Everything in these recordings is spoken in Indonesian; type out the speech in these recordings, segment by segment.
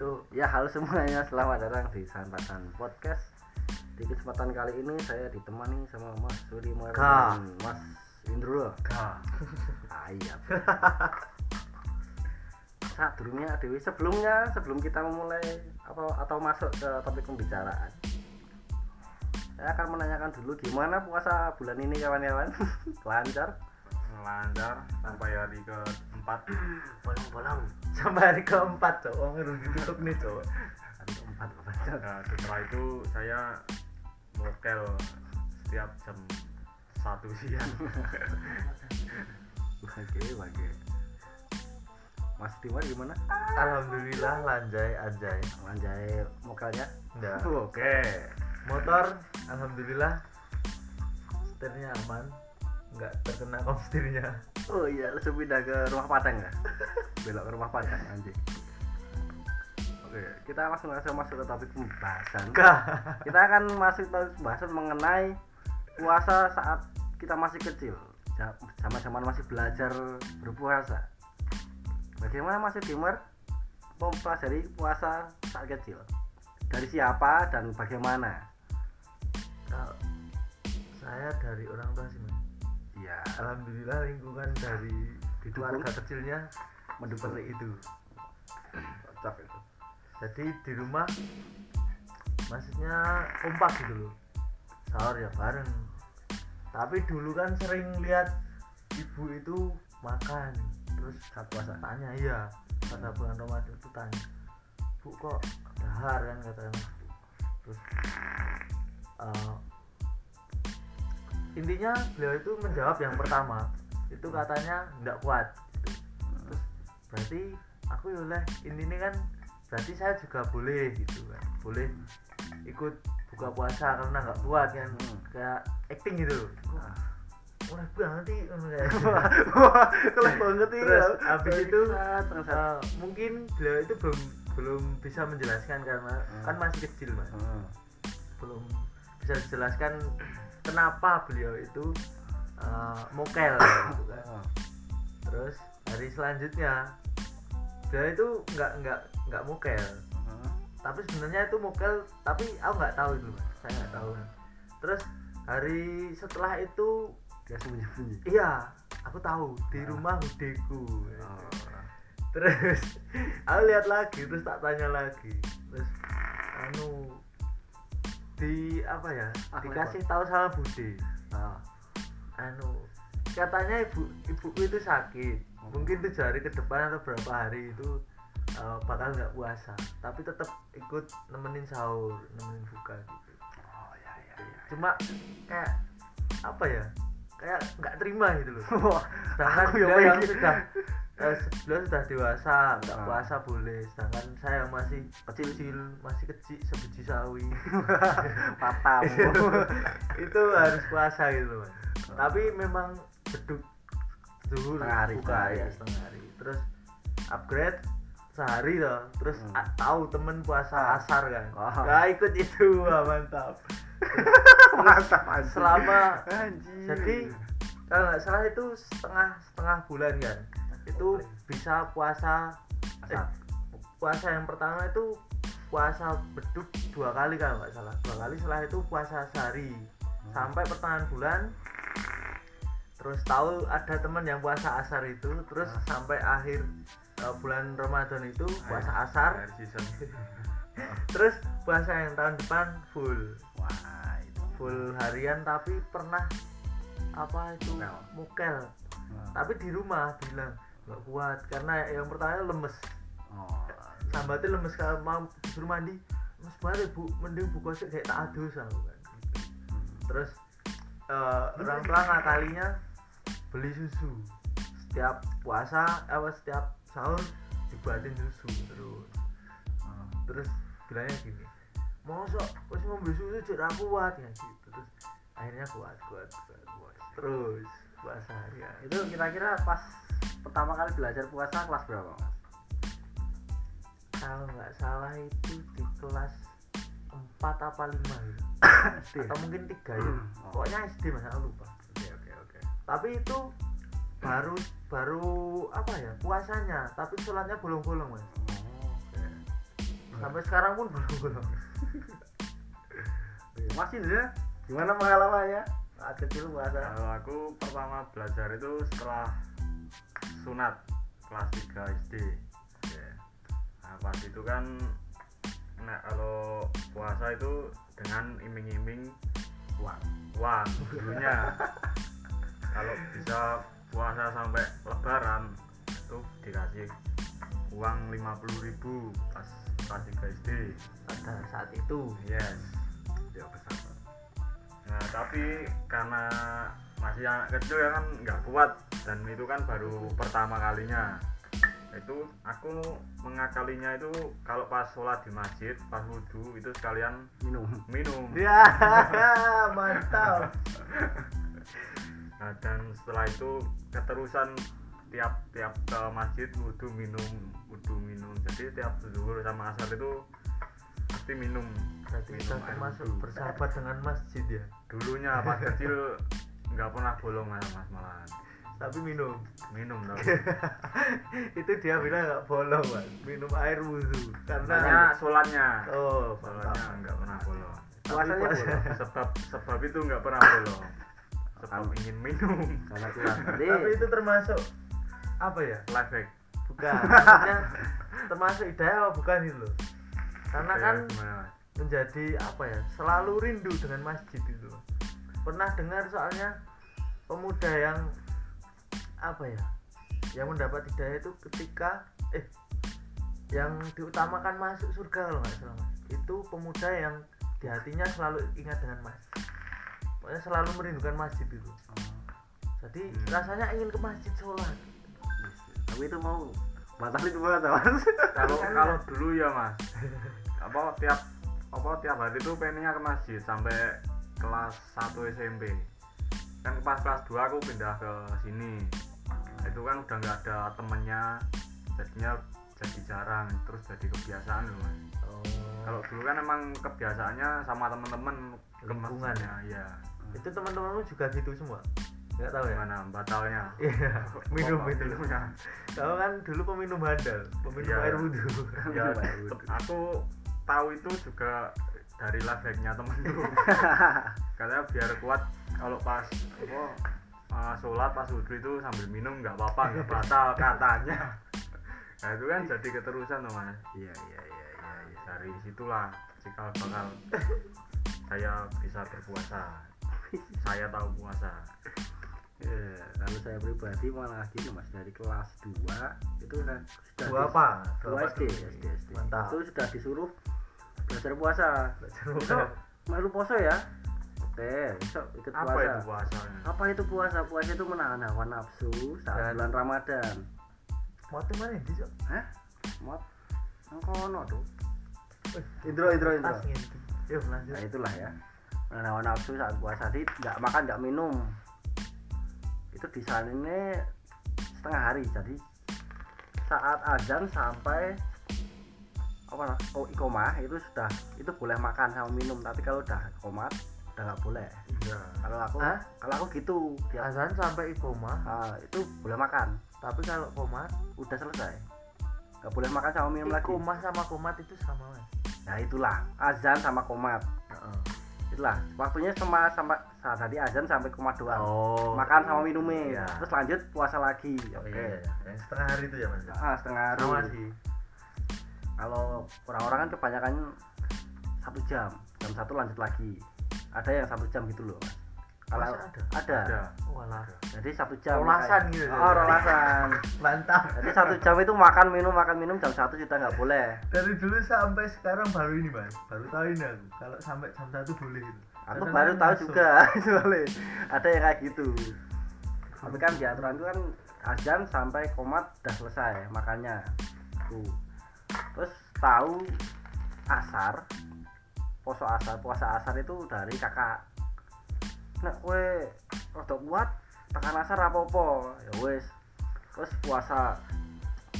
itu. Ya halo semuanya, selamat datang di Santasan Podcast. Di kesempatan kali ini saya ditemani sama Mas Suri dan Mas Indro. K Ah iya. Saat dulunya Dewi sebelumnya, sebelum kita memulai apa, atau masuk ke topik pembicaraan Saya akan menanyakan dulu gimana puasa bulan ini kawan-kawan? Lancar? Lancar sampai hari keempat. Bolong-bolong sampai hari keempat cowok ngurus ditutup nih cowok Hari keempat apa nah, setelah itu saya mokel setiap jam satu siang. Oke, oke Mas Dimar gimana? alhamdulillah lanjai anjay Manjai mokalnya? Enggak. Oke. motor alhamdulillah. Setirnya aman nggak terkena komstirnya Oh iya, langsung pindah ke rumah Padang ya? Belok ke rumah Padang anjing. Oke, kita langsung langsung masuk ke topik pembahasan. Kita akan masuk ke topik pembahasan mengenai puasa saat kita masih kecil. Zaman-zaman masih belajar berpuasa. Bagaimana masih Dimar mempelajari puasa saat kecil? Dari siapa dan bagaimana? Kalau saya dari orang tua sih Iya, alhamdulillah lingkungan dari keluarga kecilnya mendukung. seperti itu. Cocok itu. jadi di rumah maksudnya kompak gitu loh. Sahur ya bareng. Tapi dulu kan sering lihat ibu itu makan terus Saat puasa. tanya iya pada bulan Ramadan itu tanya bu kok dahar kan katanya terus eh, intinya beliau itu menjawab yang pertama itu katanya nggak kuat gitu. terus berarti aku ya oleh ini kan berarti saya juga boleh gitu kan boleh ikut buka puasa karena nggak kuat kan Hmm. kayak acting gitu loh Ah. Wah, banget sih. Wah, kelas banget ini. Terus habis itu Bangsat, bangsat. eh, mungkin beliau itu belum belum bisa menjelaskan karena Hmm. kan masih kecil mas Hmm. belum bisa dijelaskan kenapa beliau itu eh, mokel gitu kan Ah. terus hari selanjutnya beliau itu nggak nggak nggak mokel Ah. tapi sebenarnya itu mokel tapi aku nggak tahu itu mas saya nggak tahu terus hari setelah itu Dia sembunyi-sembunyi. iya aku tahu di Ah. rumah budeku Oh. terus aku lihat lagi terus tak tanya lagi terus anu di apa ya Ah, dikasih tahu sama bude Ah. anu katanya ibu ibuku itu sakit Oh. mungkin tujuh hari ke depan atau berapa hari itu uh, bakal nggak puasa tapi tetap ikut nemenin sahur nemenin buka gitu Oh ya ya ya. cuma kayak apa ya kayak nggak terima gitu loh sedangkan Aku yang yang pengen. sudah eh, beliau sudah dewasa nggak Ah. puasa boleh sedangkan saya yang masih kecil kecil masih kecil sebiji sawi Patam. itu harus puasa gitu loh Mas. tapi memang beduk zuhur Setengah hari, buka setengah hari. ya setengah hari terus upgrade sehari loh terus Hmm. tahu temen puasa asar kan Oh. nggak ikut itu wah mantap Mantap anjing. selama anjing. jadi kalau nggak salah itu setengah setengah bulan kan? Itu bisa puasa eh, puasa yang pertama itu puasa beduk dua kali kalau nggak salah. Dua kali setelah itu puasa sehari. Sampai pertengahan bulan terus tahu ada teman yang puasa asar itu terus Ah. sampai akhir eh, bulan Ramadan itu puasa asar. terus puasa yang tahun depan full Wah, itu. full harian tapi pernah apa itu Mukel. mukel Nah. tapi di rumah bilang nggak kuat karena yang pertama lemes Oh. sambatnya lemes kalau mau disuruh mandi lemes banget bu mending buka sih kayak tak adus aku kan terus eh, orang tua ngakalinya beli susu setiap puasa apa setiap sahur dibuatin susu terus Oh. terus bilangnya gini mosok wis beli susu jadi aku kuat ya gitu terus akhirnya kuat kuat kuat, kuat. terus puasa harian Itu kira-kira pas pertama kali belajar puasa kelas berapa, Mas? kalau nggak salah itu di kelas 4 apa 5 ya SD. atau mungkin tiga ya Oh. pokoknya SD mas aku lupa Oke, oke, oke. tapi itu baru baru apa ya puasanya tapi sholatnya bolong-bolong mas. Sampai sekarang pun belum belum. Masih ya gimana pengalamannya? Saat kecil puasa kalau aku pertama belajar itu setelah sunat kelas 3 SD nah pas itu kan nah, kalau puasa itu dengan iming-iming uang uang dulunya kalau bisa puasa sampai lebaran itu dikasih uang 50.000 pas kelas 3 SD pada saat itu? Yes. Ya besar nah tapi karena masih anak kecil ya kan nggak kuat. Dan itu kan baru pertama kalinya. Itu aku mengakalinya itu kalau pas sholat di masjid pas wudhu itu sekalian minum. minum. Ya mantap. Nah dan setelah itu keterusan tiap tiap ke masjid wudhu minum wudhu minum. Jadi tiap zuhur sama asar itu pasti minum. Berarti minum kita termasuk bersahabat dengan masjid ya? Dulunya pas kecil nggak pernah bolong mas mas malahan tapi minum? Minum dong itu dia bilang nggak bolong mas minum air wudhu karena sholatnya. Oh sholatnya nggak pernah bolong. Puasanya puasa- bolong sebab sebab itu nggak pernah bolong. Sebab ingin minum. Karena kurang jadi tapi itu termasuk apa ya? Life hack bukan maksudnya termasuk hidayah apa bukan itu loh. Karena kan gimana, menjadi apa ya? Selalu rindu dengan masjid itu loh. pernah dengar soalnya pemuda yang apa ya? Yang mendapat hidayah itu ketika eh yang diutamakan masuk surga kalau nggak salah Mas. itu pemuda yang di hatinya selalu ingat dengan masjid. Pokoknya selalu merindukan masjid itu. Jadi Hmm. rasanya ingin ke masjid sholat itu mau batal itu puasa mas kalau kalau dulu ya mas. Apa tiap apa tiap hari itu pengennya ke masjid sampai kelas 1 SMP kan pas kelas 2 aku pindah ke sini. Itu kan udah nggak ada temennya jadinya jadi jarang terus jadi kebiasaan loh mas. Oh. kalau dulu kan emang kebiasaannya sama temen-temen Lingkungan. masjidnya, iya. Itu teman-temanmu juga gitu semua nggak tahu ya. Gimana batalnya? Iya. Minum itu minumnya? Kamu kan dulu peminum handal peminum Iya. air wudhu. Ya te- aku tahu itu juga dari life hacknya temenku katanya biar kuat kalau pas apa uh, sholat pas wudhu itu sambil minum nggak apa-apa nggak batal katanya. Nah itu kan jadi keterusan tuh mas. Iya iya iya iya iya. dari situlah cikal bakal saya bisa berpuasa. Saya tahu puasa Iya, kalau saya pribadi malah gini mas dari kelas 2 itu udah sudah dua apa? Dua SD dulu? SD SD mantap. Itu sudah disuruh belajar puasa. Belajar besok puasa. malu poso ya? Oke besok ikut apa puasa. itu puasanya apa itu puasa? Puasa itu menahan hawa nafsu saat Dan- bulan ramadan. Mau tuh mana di Cok? hah? Mot? Ngkono tuh intro intro intro tas ngintip. Yuk lanjut. Nah itulah ya. Menahan hawa nafsu saat puasa. Nggak makan nggak minum itu di sana ini setengah hari. Jadi saat azan sampai apa nah, oh ikoma itu sudah itu boleh makan sama minum. Tapi kalau udah komat udah nggak boleh. Iya. Kalau aku Hah? kalau aku gitu dia azan sampai ikoma ah, itu boleh makan. Tapi kalau komat udah selesai. Nggak boleh makan sama minum lagi. Ikoma sama komat itu sama mas? Nah itulah. Azan sama komat itulah. Waktunya sama sama saat tadi azan sampai komat doang. Oh. Makan sama minumnya Iya. terus lanjut puasa lagi. Oh, oke. iya, iya. yang setengah hari itu ya mas? Ah setengah hari. Sama sih. Kalau orang-orang kan kebanyakan satu jam. Jam satu lanjut lagi. Ada yang satu jam gitu loh Mas. kalau ada? ada. Ada. Walah jadi satu jam Rolasan gitu oh rolasan. Mantap. Jadi satu jam itu makan minum makan minum jam satu sudah nggak boleh. Dari dulu sampai sekarang baru ini mas. Baru tahu ini aku. Kalau sampai jam satu boleh gitu aku Kadang baru tahu masuk. juga soalnya ada yang kayak gitu. Tapi kan di aturan itu kan azan sampai komat udah selesai makannya. Tuh. Terus tahu asar poso asar puasa asar itu dari kakak. Nek kue rada kuat tekan asar apa apa ya wes terus puasa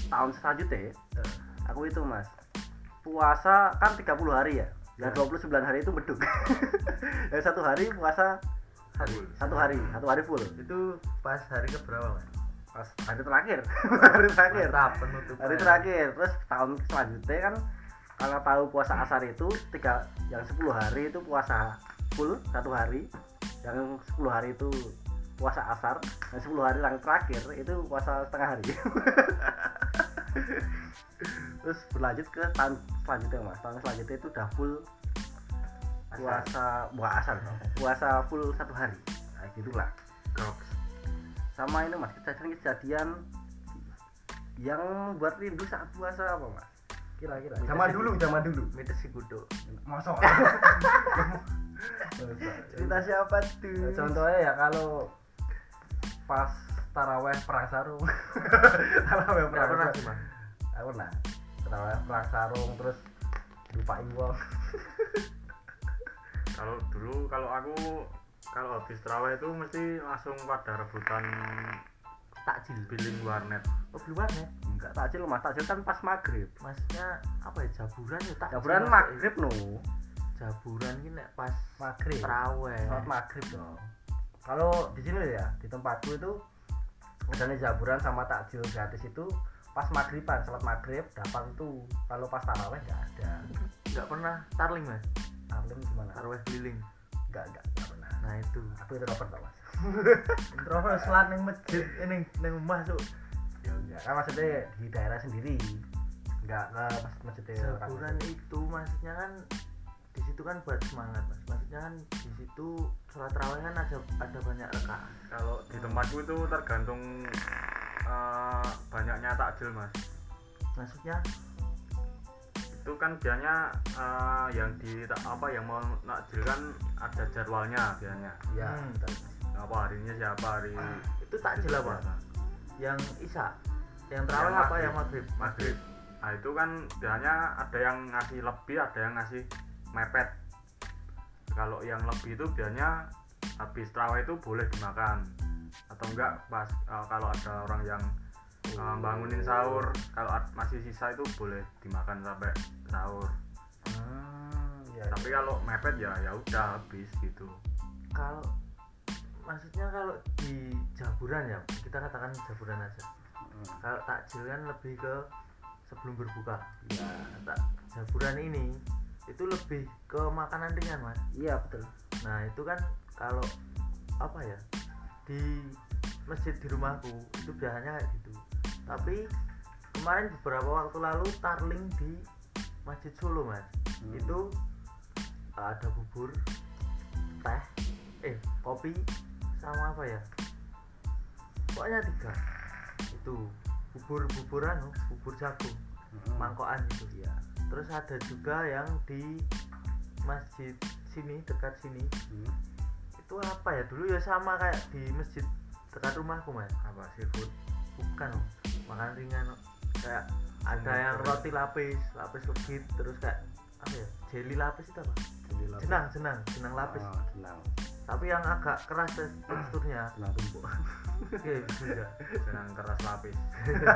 tahun selanjutnya Eh, aku itu mas. Puasa kan 30 hari ya Ya. 29 hari itu beduk yang satu hari puasa hari satu hari satu hari full. Itu pas hari ke berapa mas? Pas hari terakhir. Hari terakhir. Mantap penutup hari terakhir. Terus tahun selanjutnya kan karena tahu puasa asar itu tiga yang 10 hari itu puasa full satu hari. Yang 10 hari itu puasa asar. Dan 10 hari yang terakhir itu puasa setengah hari terus berlanjut ke tahun selanjutnya mas. Tahun selanjutnya itu udah full puasa buah puasa full satu hari. Nah gitulah. Goks. sama ini mas. Kejadian-kejadian yang buat rindu saat puasa apa mas? Kira-kira. Zaman dulu zaman dulu. Mitos si kudo masa cerita siapa tuh? Contohnya ya kalau pas taraweh perang sarung taraweh perang sarung aku perang sarung terus lupain uang kalau dulu kalau aku kalau habis terawih itu mesti langsung pada rebutan takjil. Billing warnet. Oh belum ya enggak takjil mas. Takjil kan pas maghrib. Maksudnya apa ya jaburan ya takjil. Jaburan maghrib no. Jaburan ini nek pas maghrib. teraweh sholat maghrib dong kalau di sini ya di tempatku itu adanya jaburan sama takjil gratis itu pas maghriban sholat maghrib dapat itu. Kalau pas taraweh nggak ada. Nggak pernah. Tarling mas? Arlim gimana? Taraweh keliling? Nggak nggak nggak pernah. Nah itu. Aku itu dapat tau mas. Terus selat neng masjid ini neng masuk ya enggak kan maksudnya di daerah sendiri. Nggak ke mas masjidnya orang jaburan itu maksudnya kan di situ kan buat semangat mas. Maksudnya kan di situ sholat taraweh kan ada ada banyak rekaat kalau di tempatku itu tergantung banyaknya takjil mas. Maksudnya? Itu kan biasanya eh, yang di apa yang mau takjil kan ada jadwalnya biasanya. Ya Hmm. apa harinya siapa hari itu takjil apa? Biasa. yang isya? Yang Yang apa yang maghrib? Maghrib. Nah itu kan biasanya ada yang ngasih lebih ada yang ngasih mepet. Kalau yang lebih itu biasanya habis terawih itu boleh dimakan atau enggak pas eh, kalau ada orang yang eh, bangunin sahur kalau masih sisa itu boleh dimakan sampai sahur. Hmm, ya, tapi kalau mepet ya ya udah habis gitu. Kalau maksudnya kalau di jaburan ya kita katakan jaburan aja. Hmm, kalau takjil kan lebih ke sebelum berbuka. Ya. tak jaburan ini itu lebih ke makanan ringan mas. Iya betul. Nah itu kan kalau apa ya di masjid di rumahku itu biasanya kayak gitu. Tapi kemarin beberapa waktu lalu tarling di masjid Solo mas. Hmm. itu ada bubur teh eh kopi sama apa ya? Pokoknya tiga. Itu bubur bubur anu bubur jagung Hmm, mangkokan itu iya. Terus ada juga yang di masjid sini dekat sini. Hmm. Itu apa ya? Dulu ya sama kayak di masjid dekat rumahku mas. Apa? Seafood? Bukan makan ringan kayak ada yang roti lapis lapis legit terus kayak apa ya? Jelly lapis itu apa? Jadi lapis. jenang jenang jenang lapis. Oh, jenang tapi yang agak keras teksturnya. Jenang tumbuk oke juga jenang keras lapis.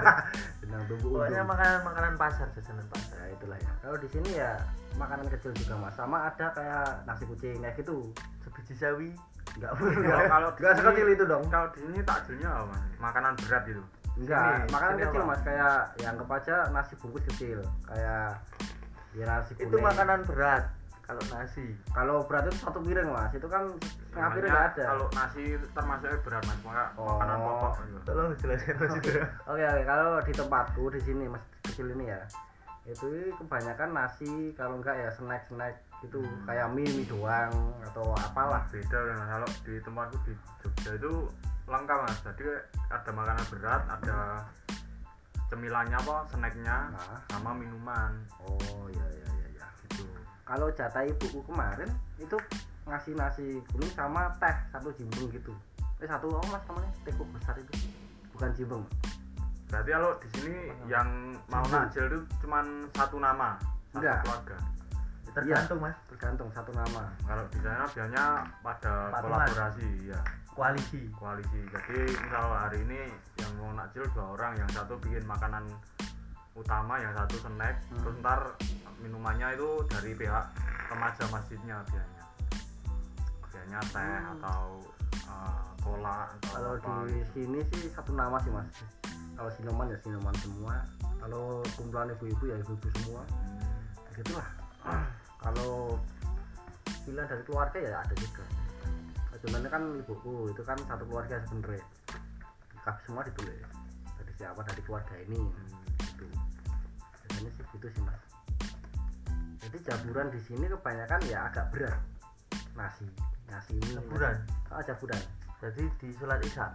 Jenang tumbuk pokoknya makanan makanan pasar jajanan pasar. Ya itulah ya. Kalau di sini ya makanan kecil juga mas. Sama ada kayak nasi kucing kayak gitu. Sebiji sawi. Enggak Kalau- kalau enggak sekecil itu dong. kalau di sini takjilnya apa Mas? makanan berat gitu enggak makanan kecil apa? mas. Kayak yang anggap aja nasi bungkus kecil. Kayak ya nasi itu kuning. makanan berat kalau nasi. Kalau berat itu satu piring mas. Itu kan Namanya nggak ada. kalau nasi itu termasuknya berat mas. Maka Oh. makanan pokok. Tolong dijelaskan mas. Itu Oke. Oke kalau di tempatku di sini mas kecil ini ya itu kebanyakan nasi kalau enggak ya snack snack gitu. Hmm. kayak mie mie doang atau apalah. Beda dengan kalau di tempatku di Jogja itu lengkap mas. Jadi ada makanan berat ada cemilannya apa snacknya Nah. sama minuman. Oh iya iya iya ya. gitu. Kalau jatah ibuku kemarin itu ngasih nasi kuning sama teh satu jimbung gitu. Eh satu apa mas namanya? Teh kok besar itu? Bukan jimbung berarti kalau di sini yang mau nakjil itu cuman satu nama satu Enggak. keluarga. Tergantung mas. Tergantung satu nama. Kalau di sana biasanya pada kolaborasi ya koalisi. Koalisi. Jadi misal hari ini yang mau nakjil dua orang yang satu bikin makanan utama yang satu snack Hmm. terus ntar minumannya itu dari pihak remaja masjidnya biasanya biasanya teh Hmm. atau uh, cola atau kalau apa di gitu. sini sih satu nama sih mas. Kalau sinuman ya sinuman semua. Kalau kumpulan ibu-ibu ya ibu-ibu semua. Hmm. gitulah. Kalau pilihan dari keluarga ya ada juga. Sebenarnya kan ibuku itu kan satu keluarga sebenarnya. Lengkap semua ditulis. Dari siapa? Dari keluarga ini. Gitu. Biasanya sih gitu sih mas. Jadi jaburan di sini kebanyakan ya agak berat. Nasi nasi ini Jaburan? ah jaburan jadi di sholat isya?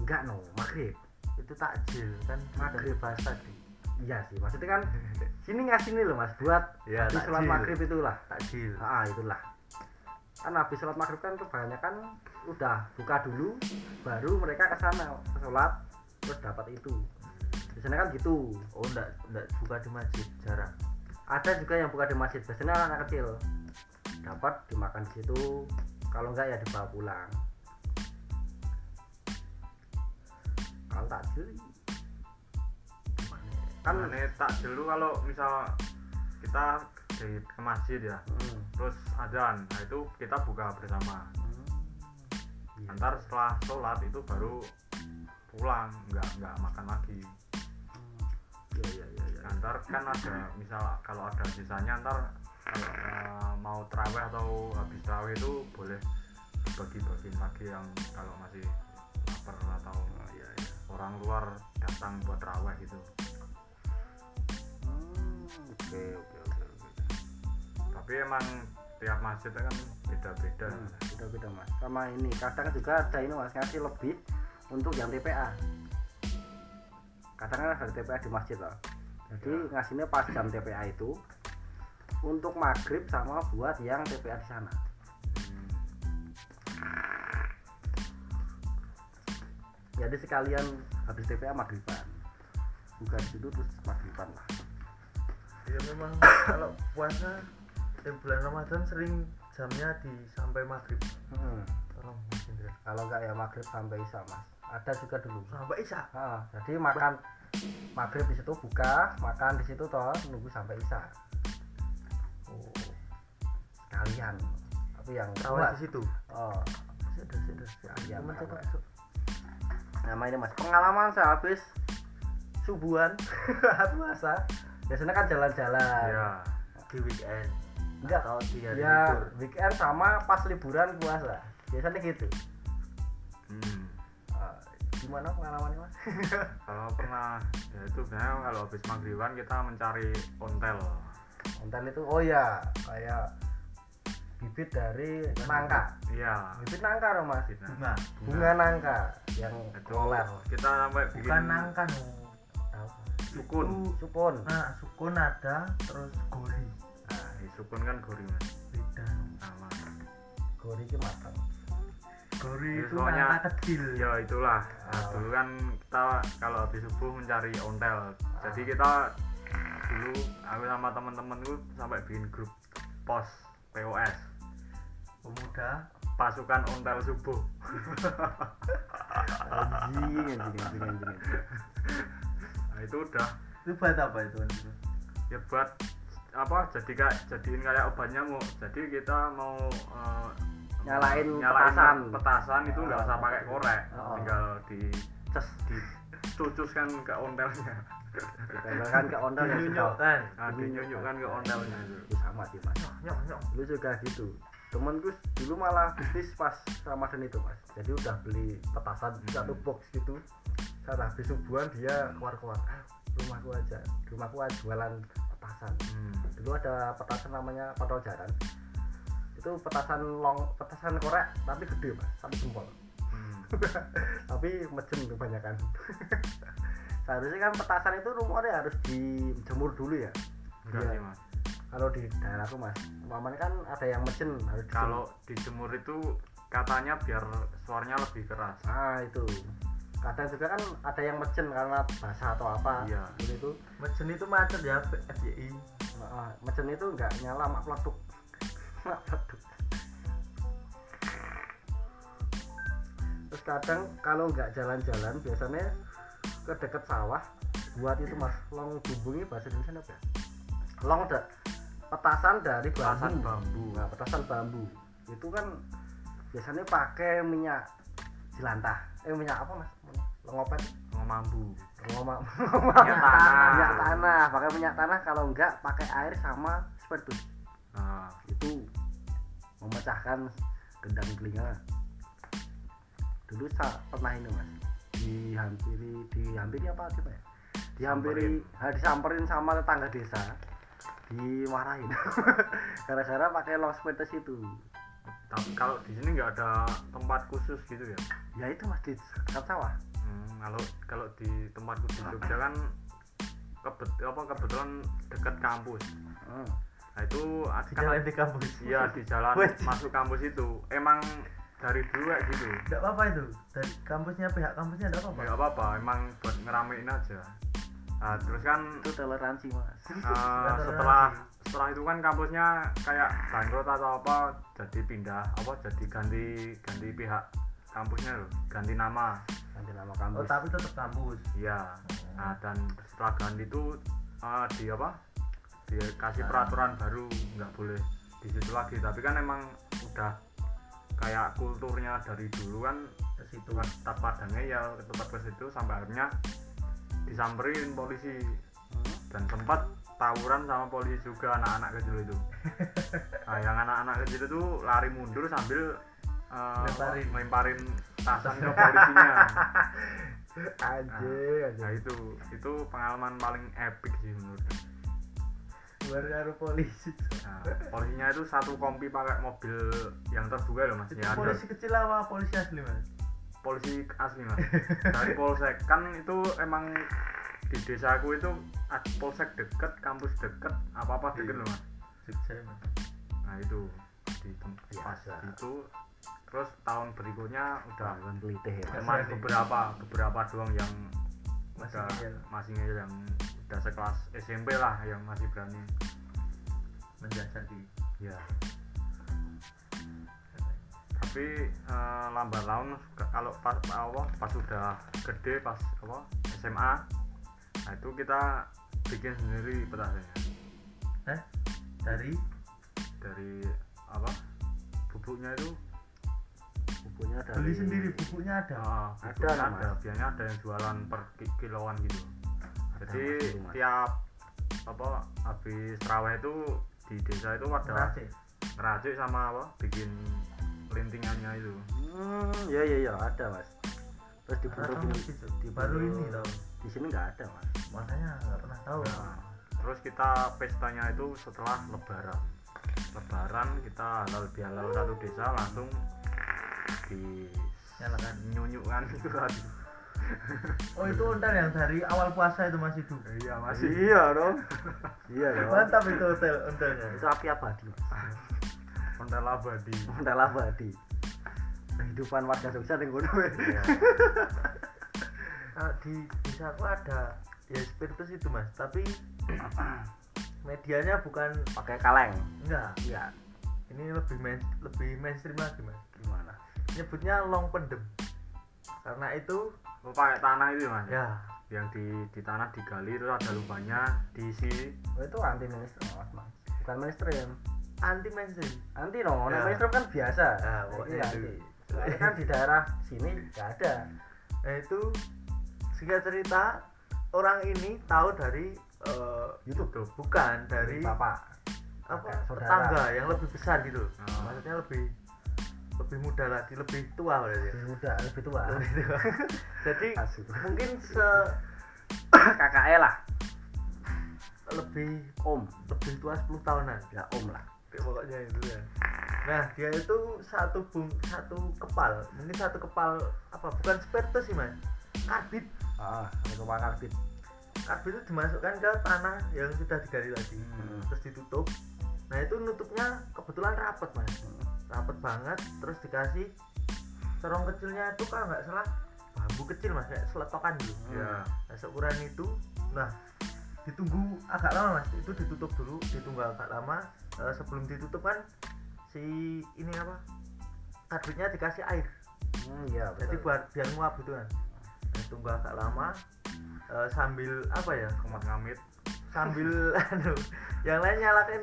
Enggak no. Maghrib. Itu takjil kan? Maghrib. dibahas tadi iya sih maksudnya kan sini ngasih ini loh mas. Buat Ya, habis sholat maghrib itulah. Takjil. Ah itulah. Kan habis sholat maghrib kan kebanyakan udah buka dulu baru mereka ke sana ke sholat terus dapat itu. Biasanya kan gitu. Oh enggak enggak buka di masjid jarang. Ada juga yang buka di masjid. Biasanya anak kecil dapat dimakan di situ kalau enggak ya dibawa pulang. Kalau takjil kan kan ini tak dulu kalau misal kita di ke masjid ya. Hmm, terus adzan nah itu kita buka bersama. Hmm, iya. ntar setelah sholat itu baru pulang nggak nggak makan lagi. Hmm, iya iya iya iya. Nah, ntar kan ada misal kalau ada sisanya ntar kalau eh, mau terawih atau habis terawih itu boleh bagi-bagiin lagi yang kalau masih lapar atau Oh, iya iya. orang luar datang buat terawih gitu. Hmm, oke oke oke tapi emang tiap masjid kan beda-beda. Hmm, beda-beda mas. Sama ini kadang juga ada ini mas ngasih lebih untuk yang TPA kadang ada TPA di masjid loh. Jadi Ya. ngasihnya pas jam TPA itu untuk maghrib sama buat yang TPA di sana. Jadi sekalian habis TPA maghriban. Buka di situ terus maghriban lah. Ya memang kalau puasa di bulan Ramadan sering jamnya di sampai maghrib. Hmm, tolong kalau enggak ya maghrib sampai isya mas. Ada juga dulu. Sampai isya? Ah, jadi makan maghrib di situ buka, makan di situ toh nunggu sampai isya. Oh Kalian. Tapi yang buat- di situ Oh, sudah sudah sudah Iya, Teman rawat. coba, Cuk. nama ini Mas. Pengalaman saya habis subuhan puasa. Biasanya kan jalan-jalan. ya di weekend Enggak. atau di hari Ya, libur weekend sama pas liburan puasa. Biasanya gitu. hmm. Ah, gimana pengalamannya Mas? kalau pernah ya itu biasanya kalau habis maghriban kita mencari ontel Ontel itu oh ya, kayak bibit dari nangka. iya Bibit nangka dong Mas. Nah, bunga Bunga nangka yang roller. kita sampai bikin bukan nangka no Apa? sukun Itu- Supon. nah sukun ada terus gori nah sukun kan gori mas beda sama Gori itu matang. gori Ya, itu soalnya- nangka kecil ya itulah nah, Oh. dulu kan kita kalau habis subuh mencari ontel jadi kita dulu aku sama temen-temenku sampai bikin grup pos POS pemuda pasukan ontel subuh Anjing, anjing, anjing, anjing. nah itu udah itu buat apa itu Andrew? ya buat apa jadi kayak jadiin kayak obat nyamuk jadi kita mau eh, Nyalain nyalain petasan. petasan itu nggak Oh. usah pakai korek Oh. tinggal di Ces, dicucuskan ke ontelnya ditembakkan ke ondel sudah. nah dinyunyukkan ke ontelnya itu sama sih mas. nyok nyok Dulu juga gitu. Temenku dulu malah bisnis pas Ramadan itu mas. Jadi udah beli petasan satu box gitu. Saat habis subuhan dia keluar-keluar. "Ah, rumahku aja. Rumahku aja jualan petasan. Hmm. Dulu ada petasan namanya pentol jaran. Itu petasan long, petasan korek tapi gede mas, satu jempol. Hmm. tapi mejen kebanyakan seharusnya kan petasan itu rumornya harus dijemur dulu ya enggak sih mas kalau di daerahku mas umpamanya kan ada yang mejen harus dijemur. kalau dijemur itu katanya biar suaranya lebih keras. Ah itu. Kadang juga kan ada yang mejen karena basah atau apa Iya. Dulu itu. Mesin itu macet ya FYI ah, mejen itu nggak nyala mak peletuk. Mak peletuk. Terus kadang kalau nggak jalan-jalan biasanya ke deket sawah buat itu mas long bumbungi bahasa Indonesia apa ya? Long da, petasan dari bambu. Petasan bambu. nah petasan bambu. Itu kan biasanya pakai minyak jelantah. Eh minyak apa mas? Lengopet ngomong mambu. Rumah Minyak tanah. minyak tanah. pakai minyak tanah. Kalau enggak pakai air sama spiritus nah, itu memecahkan gendang telinga. Dulu saya pernah ini mas. Dihampiri dihampiri apa apa ya dihampiri ha, disamperin sama tetangga desa dimarahin. Gara-gara pakai spiritus itu tapi kalau di sini nggak ada tempat khusus gitu ya? Ya itu mas di dekat sawah. Hmm, kalau kalau di tempatku di Jogja kan kebet, apa kebetulan dekat kampus. Hmm. nah itu di kan jalan di kampus. Iya di jalan masuk kampus itu. Emang dari dulu kayak gitu. Enggak apa-apa itu. Dari kampusnya pihak kampusnya enggak apa-apa. nggak apa-apa emang buat ngeramein aja nah, terus kan itu toleransi mas. eh, setelah setelah itu kan kampusnya kayak bangkrut atau apa jadi pindah apa jadi ganti ganti pihak kampusnya loh ganti nama nanti nama Oh, kampus tapi tetap kampus. iya. Nah dan setelah ganti itu eh, di apa dikasih peraturan baru nggak boleh di situ lagi. Tapi kan emang udah kayak kulturnya dari dulu kan Ke situ. tempat padangnya ya tempat ke situ sampai akhirnya disamperin polisi Hmm. dan sempat tawuran sama polisi juga anak-anak kecil itu nah yang anak-anak kecil itu lari mundur sambil eh, Lemparin. melemparin tasan ke polisinya anjing nah itu itu pengalaman paling epic sih menurutku karo polisi. nah, polisinya itu satu kompi pakai mobil yang terbuka loh mas Itu ya ada polisi kecil apa polisi asli, Mas? Polisi asli mas dari polsek kan itu emang di desaku itu polsek deket kampus deket apa apa deket Iya. loh mas Jogja, Mas. nah itu di tempat Biasa. itu terus tahun berikutnya udah pelitih ya emang beberapa beberapa doang yang Masih udah masih yang udah sekelas SMP lah yang masih berani menjajaki. ya tapi eh, lambat laun kalau pas apa pas sudah gede pas apa SMA nah itu kita bikin sendiri petasannya Eh? Dari dari apa bubuknya itu bukunya dari beli sendiri bukunya ada. ah, Ada bubuknya ada Mas. biasanya ada yang jualan per ki- kiloan gitu jadi itu, Mas. tiap apa habis terawih itu di desa itu ada ngeracik sama apa bikin lintingannya itu hmm ya ya ya ada mas terus Karena dibentuk kamu gitu. di baru ini tau. di sini nggak ada mas Makanya nggak pernah tahu. Nah, terus kita pestanya itu setelah lebaran lebaran kita halal bihalal satu desa langsung di Nyalakan. nyunyukan itu tadi Oh itu ontel yang dari awal puasa itu masih hidup. iya iya dong iya dong Mantap itu hotel ontelnya. itu api abadi mas ontel abadi Mental abadi kehidupan warga Jogja yang gunung Iya. Kalau di desa aku ada ya spiritus itu mas, tapi medianya bukan pakai kaleng. Enggak. iya. Ini lebih main, lebih mainstream lagi mas. gimana? Nyebutnya long pendem. Karena itu Lu pakai tanah itu mas? Ya. Yang di di tanah digali terus ada lubangnya diisi. Oh, itu anti mainstream mas. Bukan mainstream anti mainstream. anti dong Ya. mainstream kan biasa. Ini pokoknya anti. Soalnya kan di daerah sini nggak ada. Nah itu singkat cerita orang ini tahu dari eh, YouTube. Bukan dari bapak. apa tetangga yang lebih besar gitu. Oh. maksudnya lebih lebih muda lagi lebih tua berarti ya. lebih muda lebih tua. Lebih tua. jadi mungkin se KKE lah. Lebih om. lebih tua 10 tahunan. Ya om lah Kayak pokoknya itu ya. Nah dia itu satu bung satu kepal. Mungkin satu kepal apa? Bukan spiritus sih mas. Karbit. Ah pak karbit. Karbit itu dimasukkan ke tanah yang sudah digali lagi Hmm. terus ditutup. Nah itu nutupnya kebetulan rapet mas. Rapet banget. Terus dikasih serong kecilnya itu kalau nggak salah bambu kecil mas. Kayak seletokan gitu. Ya nah seukuran itu. Nah ditunggu agak lama mas. Itu ditutup dulu ditunggu agak lama. Eh, sebelum ditutup kan si ini apa karbitnya dikasih air. Hmm, iya jadi buat biar nguap gitu kan. Nah, tunggu agak lama eh, sambil apa ya kemat ngamit. sambil anu yang lain nyalakan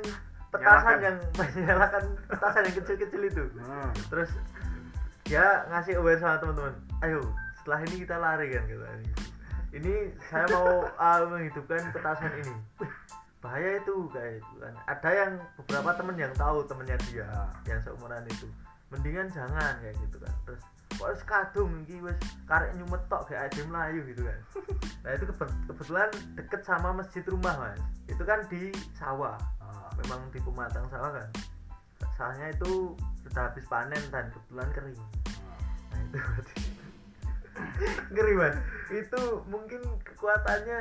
petasan Nyalakan. yang nyalakan petasan yang kecil-kecil itu. Hmm. terus dia ngasih aware sama teman-teman ayo setelah ini kita lari kan gitu ini saya mau uh, menghidupkan petasan ini. Bahaya itu kan ada yang beberapa temen yang tahu temennya dia yang seumuran itu. Mendingan jangan kayak gitu kan. Terus kok wis kadung iki wis karek nyumet kayak ade melayu gitu kan. Nah itu kebe- kebetulan deket sama masjid rumah mas. Itu kan di sawah. Ah, memang di pematang sawah kan. Sawahnya itu sudah habis panen dan kebetulan kering. Nah itu berarti ngeri mas itu mungkin kekuatannya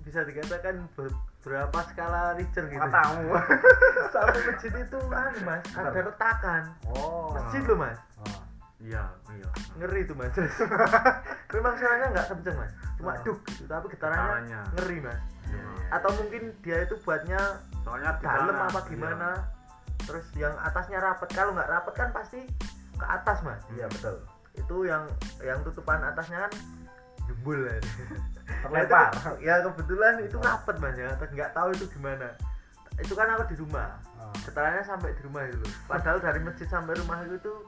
bisa dikatakan beberapa skala Richter gitu Matamu. sampai masjid itu anu mas ada retakan Oh. masjid loh mas Oh. iya iya ngeri tuh mas memang suaranya nggak kenceng mas cuma Oh. duk gitu tapi getarannya ngeri mas Iya. atau mungkin dia itu buatnya soalnya dalam apa iya. gimana terus yang atasnya rapet kalau nggak rapet kan pasti ke atas mas Iya betul. itu yang yang tutupan atasnya kan jembul ya Terlempar. Nah, itu- ya kebetulan itu rapet mas ya Terus nggak tahu itu gimana itu kan aku di rumah Oh. getarannya sampai di rumah itu padahal dari masjid sampai rumah itu tuh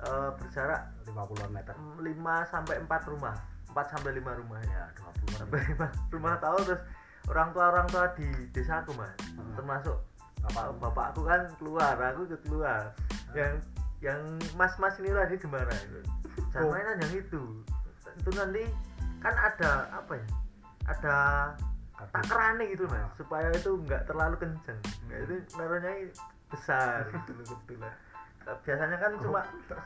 eh, berjarak 50 meter. 5 sampai 4 rumah 4 sampai 5 rumah ya Ya, 20 sampai meter. 5 rumah tahu terus orang tua orang tua di desaku mas Hmm. termasuk Bapak bapak bapakku kan keluar aku ikut keluar yang yang mas mas ini tadi gimana itu jangan Oh. mainan yang itu itu nanti kan ada apa ya ada takarannya gitu mas. Supaya itu nggak terlalu kenceng. Nah, itu naruhnya besar gitu loh kebetulan. Nah, biasanya kan cuma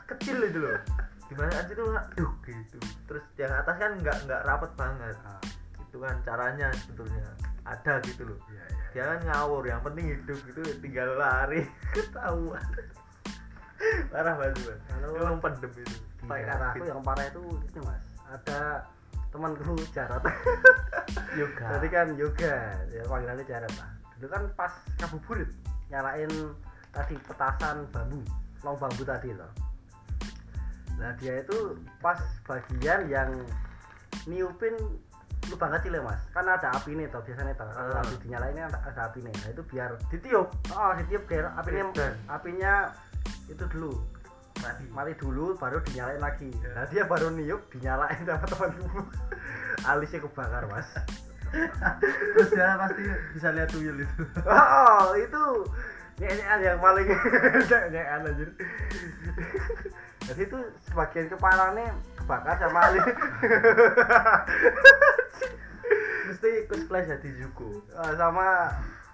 kecil itu loh. Gimana aja tuh aduh gitu. Terus yang atas kan nggak nggak rapet banget. Ah, itu kan caranya sebetulnya. Ada gitu loh. Iya, iya. dia kan ngawur yang penting hidup gitu tinggal lari. Ketahuan. Parah banget mas. Kalau- emang pendem itu. Pakai karbit aku yang parah itu itu mas. Ada temanku Jarot yoga. Tadi kan yoga ya panggilannya Jarot lah dulu kan pas ngabuburit nyalain tadi petasan bambu long bambu tadi loh nah dia itu pas bagian yang niupin lubang kecil ya mas. Kan ada api nih toh biasanya toh. Kalau Ah. habis dinyalain ada, ada api nih nah itu biar ditiup. Oh ditiup biar apinya apinya itu dulu mati. Mati dulu baru dinyalain lagi. Ya. nah dia baru niup dinyalain sama temanku alisnya kebakar mas. Terus dia pasti bisa lihat tuyul itu. Oh itu nyanyian yang paling nyanyian anjir. Jadi itu sebagian kepalanya kebakar sama alis mesti cosplay jadi Zuko Eh, sama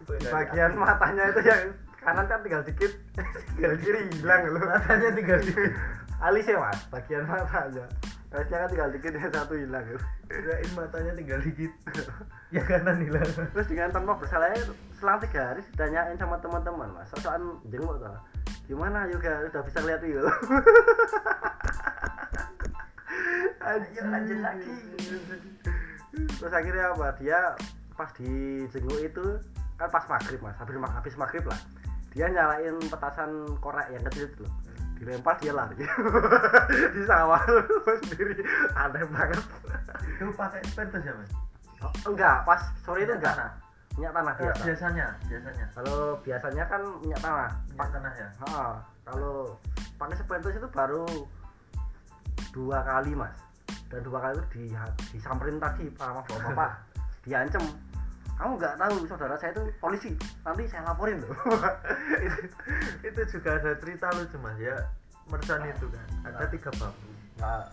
bagian matanya itu yang kanan kan tinggal dikit tinggal kiri hilang loh. Matanya tinggal di alisnya mas? Bagian matanya alisnya kan tinggal dikit yang satu hilang loh. Kirain matanya tinggal dikit. Ya kanan hilang. Terus dengan tanpa bersalahnya selang tiga hari ditanyain sama teman-teman mas. Sosokan jenguk tuh gimana juga udah bisa lihat tuyul Ayo lanjut lagi. terus akhirnya apa? Dia pas di jenguk itu kan pas maghrib mas. Habis, habis maghrib lah dia nyalain petasan korek yang kecil itu loh. Dilempar dia lari. Di sawah sendiri. Aneh banget. Itu pakai spentus ya mas Oh, enggak. Pas sore itu enggak. tanah. minyak tanah Eh, biasa biasanya biasanya. Kalau biasanya kan minyak tanah. Minyak tanah ya? Ha, kalau pakai spentus itu baru dua kali mas. Dan dua kali itu di, disamperin tadi sama bapak-bapak. Diancem kamu nggak tahu saudara saya itu polisi. Nanti saya laporin loh. Itu, itu juga ada cerita lucu mas. Ya mercon itu kan. Ada tiga bambu. Nggak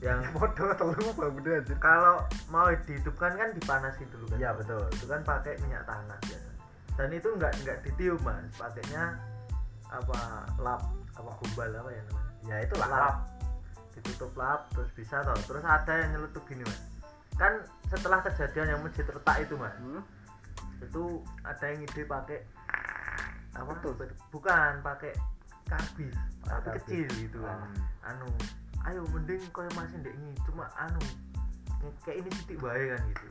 yang bodoh telu bambu aja kalau mau dihidupkan kan dipanasin dulu kan? Iya betul. Itu kan pakai minyak tanah biasa. Dan itu nggak nggak ditiup mas. Pakainya apa lap apa gumbal apa ya namanya? Ya itulah. Lap. Ditutup lap terus bisa toh. Terus ada yang nyeletuk gini mas kan setelah kejadian yang masjid retak itu mas Hmm? itu ada yang ide pakai apa Betul. bukan pakai karbis tapi karbis. kecil gitu kan Ah. anu ayo mending koyo masih ndek ini cuma anu kayak ini titik bae kan gitu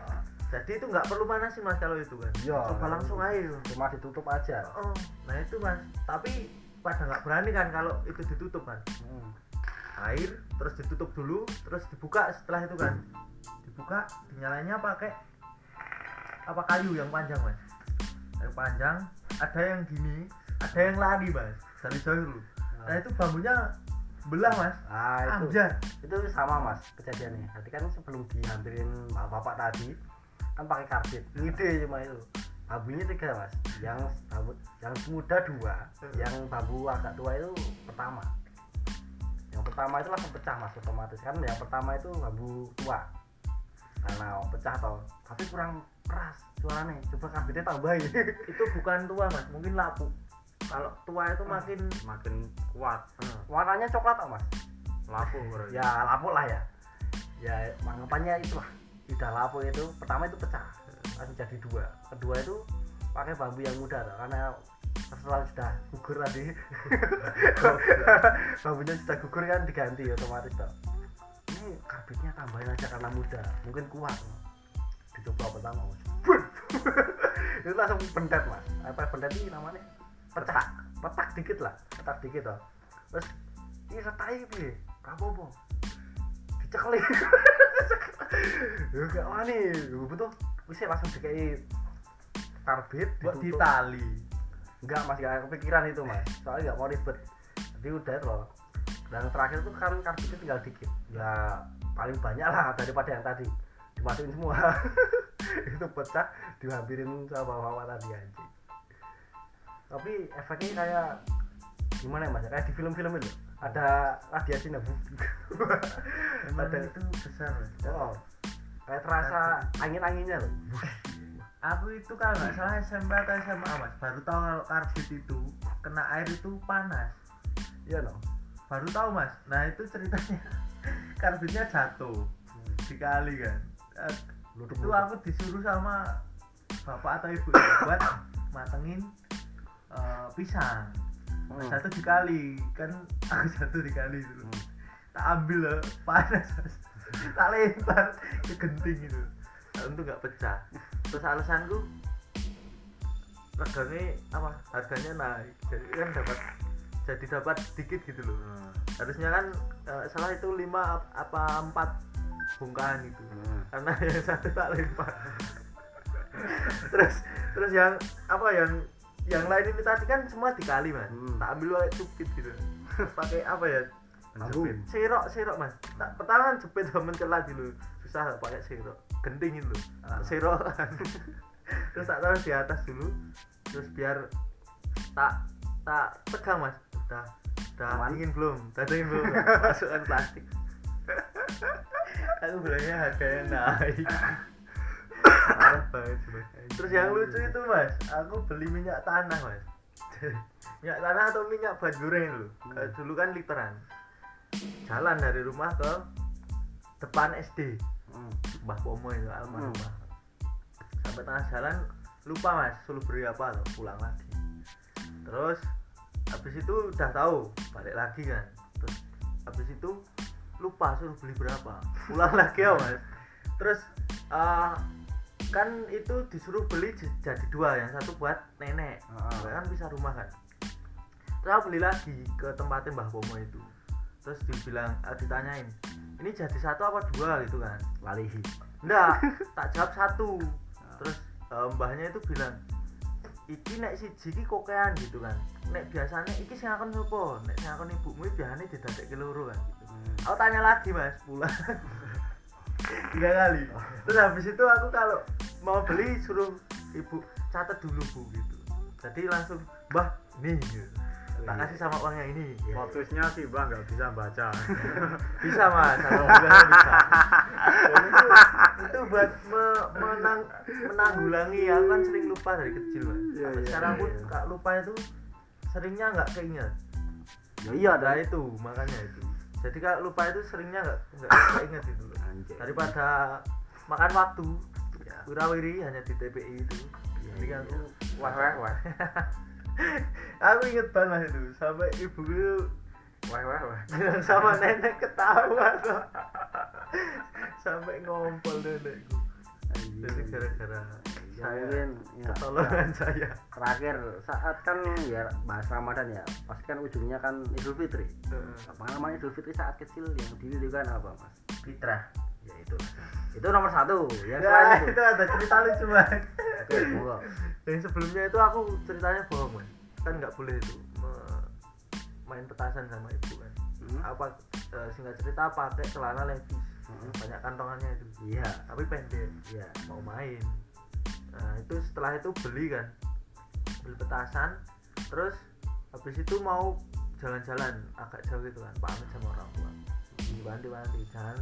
Ah. jadi itu nggak perlu manasin mas kalau itu kan Iya, coba nggak langsung ayo cuma ditutup aja oh nah itu mas tapi pada nggak berani kan kalau itu ditutup kan Hmm. Air terus ditutup dulu terus dibuka setelah itu kan? Dibuka dinyalanya pakai apa kayu yang panjang mas? Kayu panjang ada yang gini ada yang lari mas dari jauh dulu. Nah. Itu bambunya belah mas. Ah itu. Amjar. itu sama mas kejadiannya. Tadi kan sebelum dihampirin bapak-bapak tadi kan pakai karbit ngide cuma itu. Bambunya tiga mas. Yang bambu yang muda dua yang bambu agak tua itu pertama yang pertama itu langsung pecah mas otomatis. Kan yang pertama itu bambu tua. Karena pecah toh. Tapi kurang keras suaranya. Coba karbitnya tambahin itu bukan tua mas. Mungkin lapu kalau tua itu makin makin kuat. Warnanya coklat toh mas? Lapu berarti. Ya lapuk lah ya. Ya anggapannya itulah tidak lapuk itu. Pertama itu pecah. Langsung jadi dua. Kedua itu pakai bambu yang muda toh, karena setelah sudah gugur tadi. Bambunya sudah gugur kan diganti otomatis toh. Ini karbitnya tambahin aja karena muda mungkin kuat. Dicoba pertama mas. Itu langsung pendet mas. Apa pendet ini namanya? Pecah petak dikit lah petak dikit toh. Terus ini piye apa dicekelin ya gak wani betul bisa langsung dikai karbit buat ditali enggak mas gak kepikiran itu mas. Soalnya gak mau ribet. Jadi udah itu loh. Dan terakhir tuh kan karbitnya tinggal dikit. Ya paling banyak lah daripada yang tadi. Dimasukin semua. Itu pecah dihampirin sama bapak tadi anjing. Tapi efeknya kayak gimana ya mas? Kayak di film-film itu. Ada radiasi nabu emang Ada. itu besar oh. Kayak terasa angin-anginnya loh aku itu kalau nggak salah SMP atau SMA mas. Baru tahu kalau karbit itu kena air itu panas. Iya no baru tahu mas. Nah itu ceritanya. Karbitnya jatuh di kali kan. Eh, itu aku disuruh sama bapak atau ibu buat matengin eh, pisang. Hmm. satu dikali kan. Aku satu dikali itu. Hmm. tak ambil loh panas Mas. tak lempar ke genting itu untuk nggak pecah terus alasanku regane apa harganya naik jadi kan dapat jadi dapat sedikit gitu loh Hmm. harusnya kan eh, salah itu lima ap- apa empat bongkahan itu Hmm. karena yang satu tak lempar terus terus yang apa yang yang lain ini tadi kan semua dikali mas Hmm. tak ambil pakai cupit gitu pakai apa ya. Menjepit. serok serok mas tak pertama kan jepit sama mencela dulu susah pakai serok genting itu. Serok terus tak taruh di atas dulu terus biar tak tak pegang mas. Udah udah Aman? dingin belum? Udah dingin belum? Masukkan plastik. Aku bilangnya harganya naik. Parah banget sih, mas. Terus yang lucu itu mas aku beli minyak tanah mas. Minyak tanah atau minyak buat goreng dulu. Hmm. dulu kan literan. Jalan dari rumah ke depan SD Hmm. Mbah Pomo itu almarhumah. Sampai tengah jalan lupa mas suruh beri apa tuh pulang lagi. Terus habis itu udah tahu balik lagi kan. Terus habis itu lupa suruh beli berapa pulang lagi ya mas. Terus eh, kan itu disuruh beli jadi dua yang satu buat nenek. Ah. kan bisa rumah kan. Terus aku beli lagi ke tempatnya Mbah Pomo itu. Terus dibilang eh, ditanyain ini jadi satu apa dua gitu kan? Lalihi enggak tak jawab satu. Terus eh, mbahnya itu bilang iki nek si jiki kokean gitu kan. Nek biasanya iki sing akan sopo nek sing akan ibumu biasanya didadek loro kan gitu. Hmm. aku tanya lagi mas pulang. Tiga kali. Terus habis itu aku kalau mau beli suruh ibu catat dulu bu gitu. Jadi langsung mbah nih gitu. Tak kasih sama uang yang ini Iya. Motusnya sih bang nggak bisa baca. bisa mas alhamdulillah bisa Dan itu itu buat me- menang menanggulangi aku kan sering lupa dari kecil mas Iya, Sampai iya, sekarang iya, pun iya. kak lupa itu seringnya nggak keinget ya iya nah dah itu makanya itu jadi kalau lupa itu seringnya nggak nggak keinget itu loh Anjay. daripada makan waktu Ya. wirawiri hanya di TPI itu Iya, jadi kan iya. aku Wah wah wah. Aku inget banget mas itu sampai ibu itu Wah wah wah. bilang sama nenek ketawa kok sampai ngompol nenekku. Anjing. jadi gara-gara Ya, saya mungkin ya, ketolongan saya. Terakhir saat kan ya bahas Ramadan ya pasti kan ujungnya kan Idul Fitri. Pengalaman Idul Fitri saat kecil yang dirindukan apa mas? Fitrah. ya itu itu nomor satu ya selain itu. itu ada cerita lucu mas. Oke yang sebelumnya itu aku ceritanya bohong mas. Kan nggak boleh itu main petasan sama ibu kan. Hmm. apa eh, singkat cerita pakai celana levis Hmm. banyak kantongannya itu. Iya. Tapi pendek. Iya. Mau main. Nah itu setelah itu beli kan. Beli petasan. Terus habis itu mau jalan-jalan. Agak jauh gitu kan. Pamit sama orang tua. Dibantu-bantu. Jangan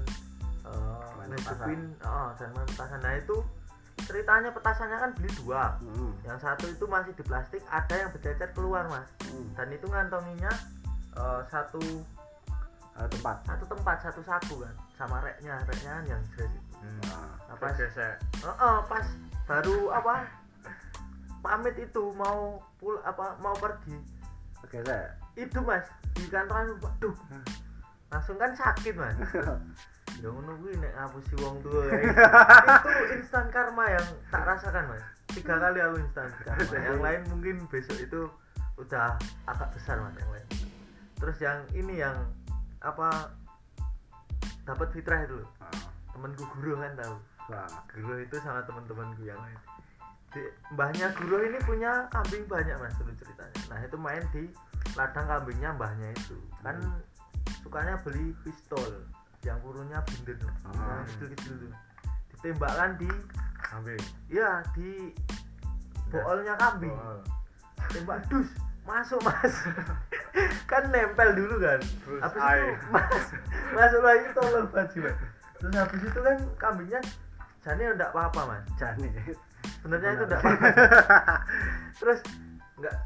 Main ngejepin oh jangan main petasan. Nah itu ceritanya petasannya kan beli dua. Hmm. yang satu itu masih di plastik ada yang bercecer keluar mas. Hmm. dan itu ngantonginya eh, satu Ada tempat. satu tempat satu saku kan sama reknya. Reknya kan yang jelas itu. Hmm. Nah, apa gesek. Oh, oh, pas baru apa? Pamit itu mau pul apa mau pergi. Oke saya itu mas di kantoran. Waduh. Langsung kan sakit mas ya ngono kuwi nek ngapusi wong tua kayak gitu. itu instan karma yang tak rasakan mas tiga kali aku instan karma yang lain mungkin besok itu udah agak besar mas yang lain terus yang ini yang apa dapat fitrah itu loh Ah, temanku guru kan tahu Guru itu sama teman-temanku yang lain. Di, mbahnya Guru ini punya kambing banyak mas dulu ceritanya. Nah itu main di ladang kambingnya mbahnya itu. Kan Hmm. sukanya beli pistol yang kurunya bunder, Ah. yang kecil-kecil tuh. Ditembakkan di, kambing ya di boolnya kambing. Oh. Tembak dus, masuk mas. kan nempel dulu kan. Terus Habis ai. itu mas, masuk lagi tolong baju mas. Terus habis itu kan kambingnya jane enggak apa-apa mas jane sebenarnya itu enggak apa-apa terus enggak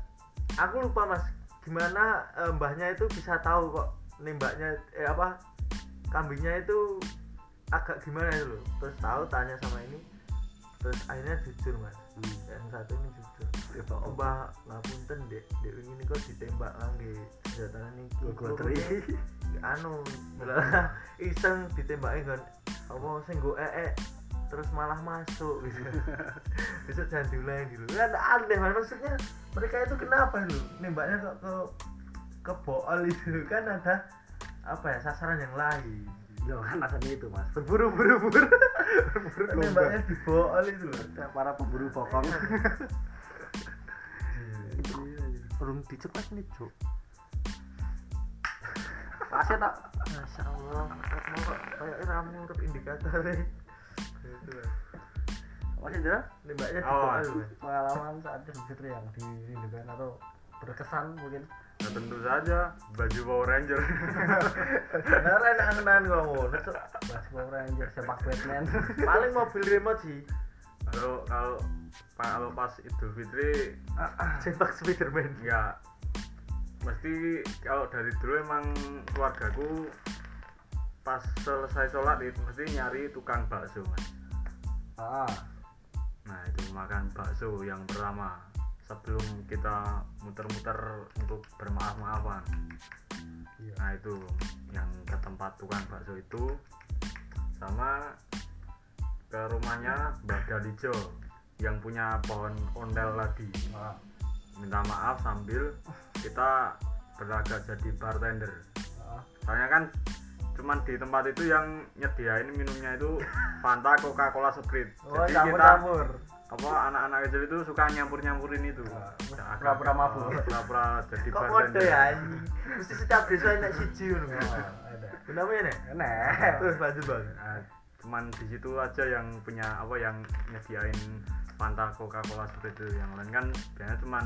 aku lupa mas gimana eh, mbahnya itu bisa tahu kok nembaknya eh apa kambingnya itu agak gimana itu loh. Terus tahu tanya sama ini terus akhirnya jujur mas. Hmm. yang satu ini jujur. Ya, Pak. mbah ngapunten dek. Dek ini kok ditembak ngangge senjata ini. Gua teri. anu iseng ditembaknya kan. Apa sing go ee terus malah masuk gitu. Besok jangan diulangi gitu. Kan aneh Mas. maksudnya mereka itu kenapa itu nembaknya kok ke ke bool itu kan ada apa ya sasaran yang lain. Yo kan alasannya itu mas. Berburu buru. Buru berburu domba. nembaknya di bool itu loh para pemburu pokok belum dicepat nih cuk. Pasnya tak? Masya Allah, mau kok kayak ramu untuk indikator Gitu masih ada? Nembaknya di Oh. bool Mas. pengalaman saat Fitri yang dirindukan atau berkesan mungkin Ya, tentu saja baju Power Ranger. Bener enak ngenan kok ngono Cuk. Mas Power Ranger sepak Batman. Paling mobil remote sih. Kalau kalau kalau pas Idul Fitri Sepak Spiderman. ya mesti kalau dari dulu emang keluargaku pas selesai sholat itu mesti nyari tukang bakso mas. Ah. Nah itu makan bakso yang pertama sebelum kita muter-muter untuk bermaaf-maafan. Iya. Nah itu yang ke tempat tukang bakso itu sama ke rumahnya Mbak Dalijo yang punya pohon ondel tadi ah, minta maaf sambil kita berlagak jadi bartender. Ah. soalnya kan cuman di tempat itu yang nyediain minumnya itu Fanta, Coca-Cola, Sprite. Oh jadi campur kita campur apa anak-anak kecil itu suka nyampur-nyampurin itu? Ah, agak- pura-pura mabuk. pura-pura jadi Kok kode ya? Mesti setiap desa enak siji ngono Kenapa ya nek? enak Terus lanjut bang Nah, cuman di situ aja yang punya apa yang nyediain Fanta, Coca-Cola, Sprite itu. Yang lain kan biasanya cuman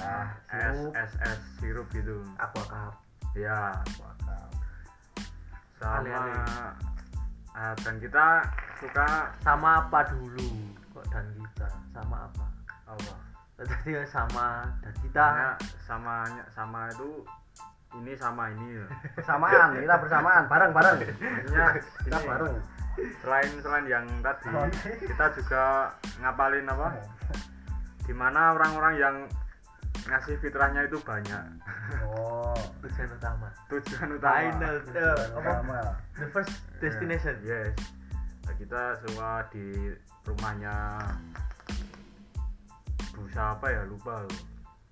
ah es sirup. es es sirup gitu. Aqua Cup ya Wakaf. sama Ale-ale. ah, dan kita suka Sama apa dulu? Kok dan kita Sama apa? Apa Tadi sama dan kita. Sama sama itu ini sama ini loh. bersamaan kita bersamaan bareng bareng. Maksudnya kita ini, bareng. selain selain yang tadi Oke. kita juga ngapalin apa? Di mana orang-orang yang ngasih fitrahnya itu banyak. Oh Tujuan utama. Tujuan utama. Final eh, apa? Sama. The first destination. yes. Nah, kita semua di rumahnya busa apa ya? Lupa loh.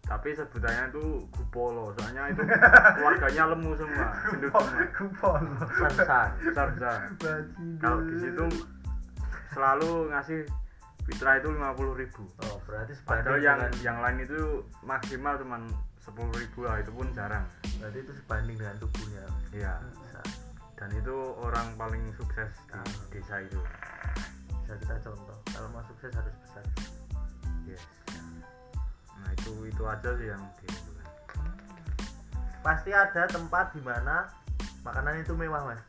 tapi sebutannya itu gupolo soalnya itu keluarganya lemu semua gendut semua. Besar besar kalau di situ selalu ngasih fitrah itu 50.000 ribu. Oh berarti padahal yang dengan yang lain itu maksimal cuman sepuluh ribu lah itu pun jarang. Berarti itu sebanding dengan tubuhnya. Iya. Bisa. Dan itu orang paling sukses di Ah. desa itu. Bisa kita contoh. Kalau mau sukses harus besar. Yes itu itu aja sih yang dirindukan pasti ada tempat di mana makanan itu mewah mas.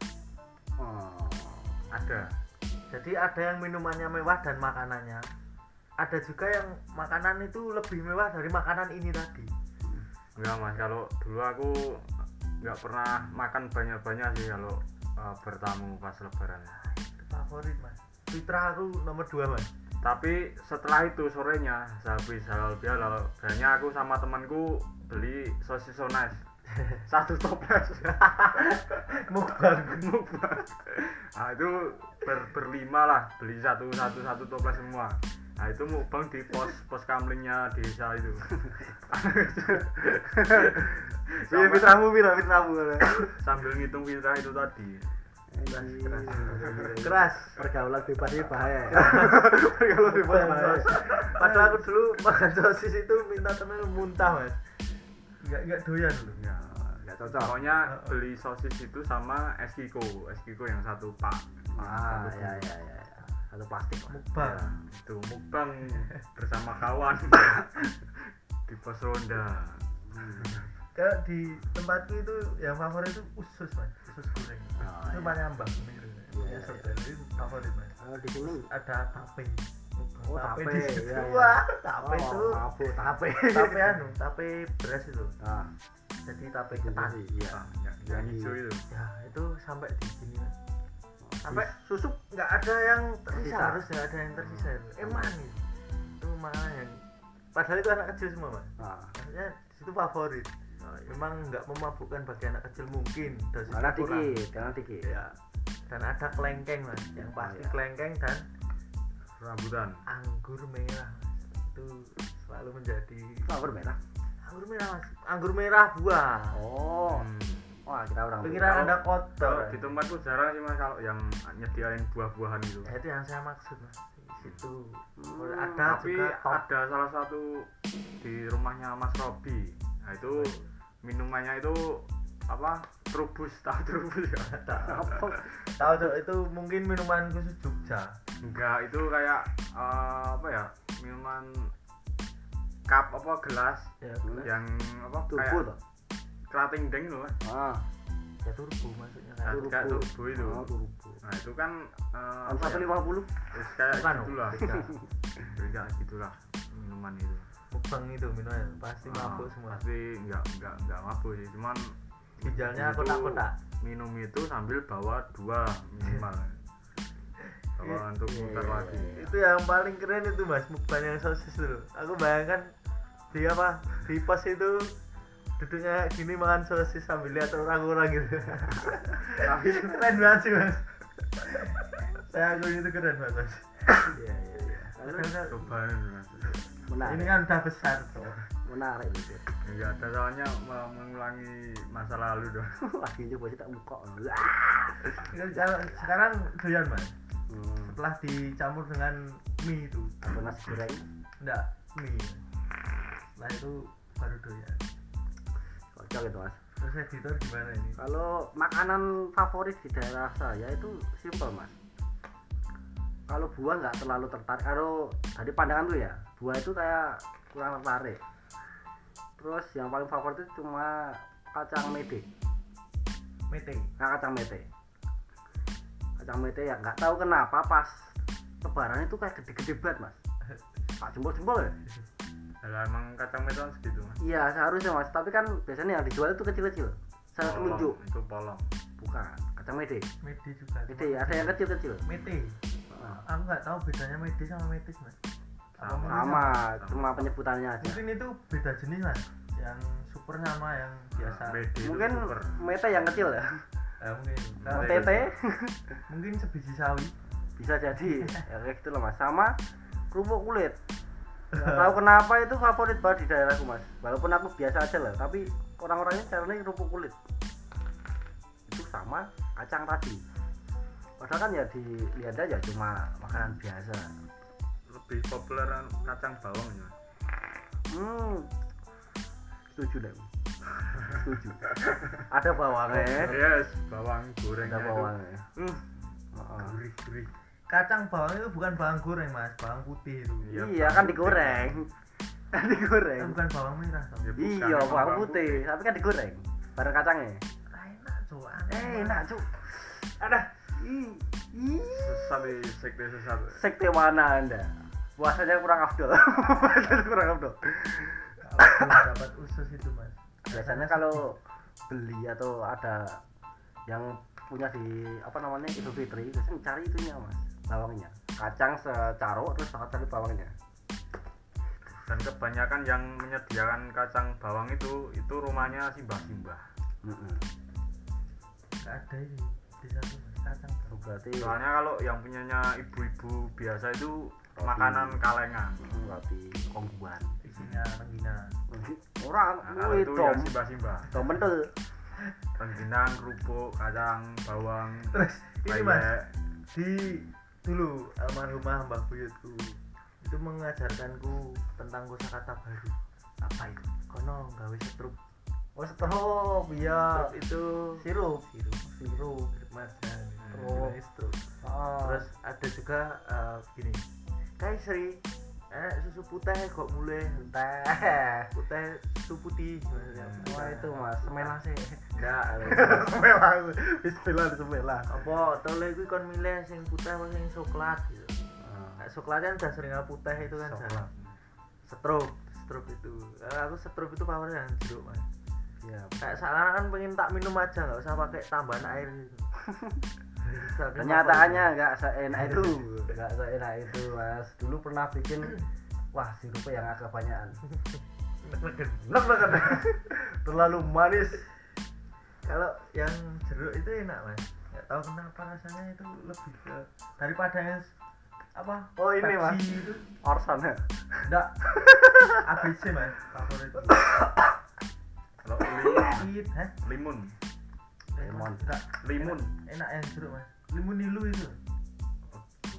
Oh. ada. Jadi ada yang minumannya mewah dan makanannya. Ada juga yang makanan itu lebih mewah dari makanan ini tadi. Enggak mas. Kalau dulu aku nggak pernah makan banyak-banyak sih kalau uh, bertamu pas lebaran. Favorit mas. Fitra aku nomor dua mas tapi setelah itu sorenya sehabis halal bihalal biasanya aku sama temanku beli sosis sonas. Satu toples. Mukbang mukbang nah itu ber, berlima lah beli satu satu satu toples semua. Nah itu mukbang di pos pos kamlingnya desa itu. Iya pira fitramu. Sambil ngitung fitrah itu tadi keras. Pergaulan bebas ini bahaya pergaulan bebas mas padahal aku dulu makan sosis itu minta temen muntah mas. Nggak nggak doyan loh. Ya nggak cocok. Pokoknya beli sosis itu sama es kiko. Es kiko yang satu pak. Ah Satu ya ya ya ya. satu plastik mukbang. Ya, itu mukbang. Bersama kawan. Di pos ronda kalau di tempatku itu yang favorit itu usus mas. Usus goreng. Oh, itu iya. mbak Mir Iya, ya iya. saudara itu favorit mas. Kalau di sini? Ada tape. Oh, tape tape, di situ iya, iya. wah tape oh, itu tape tape. Tape anu tape beras itu. Ah. Jadi tape itu ketan. iya. Ah, yang, yang hijau itu. Ya itu sampai di sini mas. Sampai susu nggak ada yang tersisa. Tersisa. harus nggak ada yang tersisa itu. Emang itu itu makanan yang padahal itu anak kecil semua mas. Ah. Maksudnya di situ favorit Nah, memang nggak memabukkan bagi anak kecil mungkin dosisnya karena dikit karena dikit. Ya dan ada kelengkeng mas. Yang pasti iya. kelengkeng dan rambutan. anggur merah. Mas itu selalu menjadi flavor merah? Anggur merah mas. Anggur merah buah. Oh. Hmm. wah kita orang pikiran anda kotor. Di tempatku jarang sih mas kalau yang nyediain buah-buahan itu. Ya, itu yang saya maksud mas. Di situ Hmm, ada tapi juga top. ada salah satu di rumahnya Mas Robi. Nah itu minumannya itu apa trubus tahu trubus ya apa tahu. Tuh itu mungkin minuman khusus Jogja. Enggak itu kayak eh, apa ya minuman cup apa gelas ya Hmm. yang apa turbo kayak toh? Kerating deng loh. Mas. ah. Ya turbo maksudnya Nah, kan kayak turbo itu. Oh turbo. Nah itu kan eh, apa satu ya, lima puluh? Kayak gitulah beda. Gitulah minuman itu mukbang itu minuman pasti Ah, mabuk semua. pasti enggak enggak enggak mabuk sih. Cuman ginjalnya itu kotak-kotak. minum itu sambil bawa dua minimal. Bawa untuk Iya, muter iya, lagi. iya. itu yang paling keren itu mas mukbang yang sosis itu. Aku bayangkan di apa di pos itu duduknya gini makan sosis sambil lihat orang-orang gitu. Tapi keren banget sih mas. Saya aku itu keren banget mas. Iya iya iya. Karena coba mas menarik. Ini kan udah besar tuh menarik itu enggak ada soalnya mengulangi masa lalu dong lagi coba sih tak buka sekarang doyan mas. Hmm. setelah dicampur dengan mie itu. Apa nasi goreng? Enggak mie. Setelah itu baru doyan. Kocok itu mas. Terus editor gimana ini? Kalau makanan favorit di daerah saya itu simple mas. Kalau buah nggak terlalu tertarik. Kalau dari pandangan tuh ya buah itu kayak kurang tertarik. Terus yang paling favorit itu cuma kacang mete. Mete? Nah, kacang mete. Kacang mete ya nggak tahu kenapa pas lebaran itu kayak gede-gede banget mas. Pak jempol-jempol ya? Lah emang kacang metan segitu mas. Iya seharusnya mas. Tapi kan biasanya yang dijual itu kecil-kecil. Saya telunjuk. itu polong. Bukan kacang mete. Mete juga. Mete ada yang kecil-kecil. Mete? Nah, aku nggak tahu bedanya mete sama metis mas Sama. mungkin sama cuma penyebutannya aja. Mungkin itu beda jenis mas yang super sama yang biasa. Mede itu mungkin super. mete yang kecil ya? Eh, mungkin. Nah, tete. mungkin sebiji sawi. Bisa jadi. Ya kayak gitu loh mas. Sama kerupuk kulit. Nggak tahu kenapa itu favorit banget di daerahku mas. Walaupun aku biasa aja lah tapi orang-orangnya caranya kerupuk kulit. Itu sama kacang tadi. Padahal kan ya dilihat aja cuma makanan biasa lebih populer kacang bawang ya hmm. Setuju deh setuju. Ada bawangnya? Yes bawang gorengnya ada bawangnya? Uh Heeh. gurih gurih. Kacang bawang itu bukan bawang goreng mas. Bawang putih itu. Iya, iya bawang kan putih. digoreng. Kan digoreng. Kan bukan bawang merah toh Ya, bukan, iya emang bawang putih. tapi kan digoreng. Bareng kacangnya. Enak aneh eh enak cuk. Ada. Ih ih. Sesat sekte sesat. Sekte mana anda puasanya kurang afdol. Puasanya kurang afdol. Dapat usus itu mas. Biasanya kalau beli atau ada yang punya di apa namanya Idul Fitri biasanya cari itunya mas. Bawangnya. Kacang secaruk terus cari bawangnya. Dan kebanyakan yang menyediakan kacang bawang itu itu rumahnya simbah-simbah. Mm-mm. Gak ada ini di satu kacang berarti soalnya kalau yang punyanya ibu-ibu biasa itu. Makanan kalengan. Mm, berarti kongguan isinya rengginang. Orang nah, itu dom yang simbah-simbah. Dom mentel rengginang kerupuk kacang bawang. Terus ini mas di dulu almarhumah mbah buyutku itu mengajarkanku tentang kosakata baru. Apa itu? Kono gawe setrup oh stop iya. Setrup itu. Sirup. Sirup sirup macan Oh. setrup oh. terus ada juga eh, gini kayak seri eh susu putih kok mulai teh putih susu putih. Maksudnya. wah itu mas. Semelah sih. Enggak semelah bismillah semelah apa tau lagi kuwi kon milih sing putih apa sing coklat gitu. Nah, coklatnya udah sering putih itu kan Coklat. jarang. setrup setrup itu. Eh, aku setrup itu powernya yang jeruk mas. Iya. Kayak sekarang kan pengen tak minum aja nggak usah pakai tambahan air gitu kenyataannya nggak seenak itu. Nggak seenak itu mas. Dulu pernah bikin wah sirupnya yang agak banyakan. Enak banget. Terlalu manis. Kalau yang jeruk itu enak mas. Nggak tahu kenapa rasanya itu lebih ke daripada yang apa? Oh, ini, Pepsi Mas. itu. Orson ya enggak ABC mas. Favorit. Kalau limun limun Lemon. enggak limun. Enak yang jeruk mas. Limun nilu itu.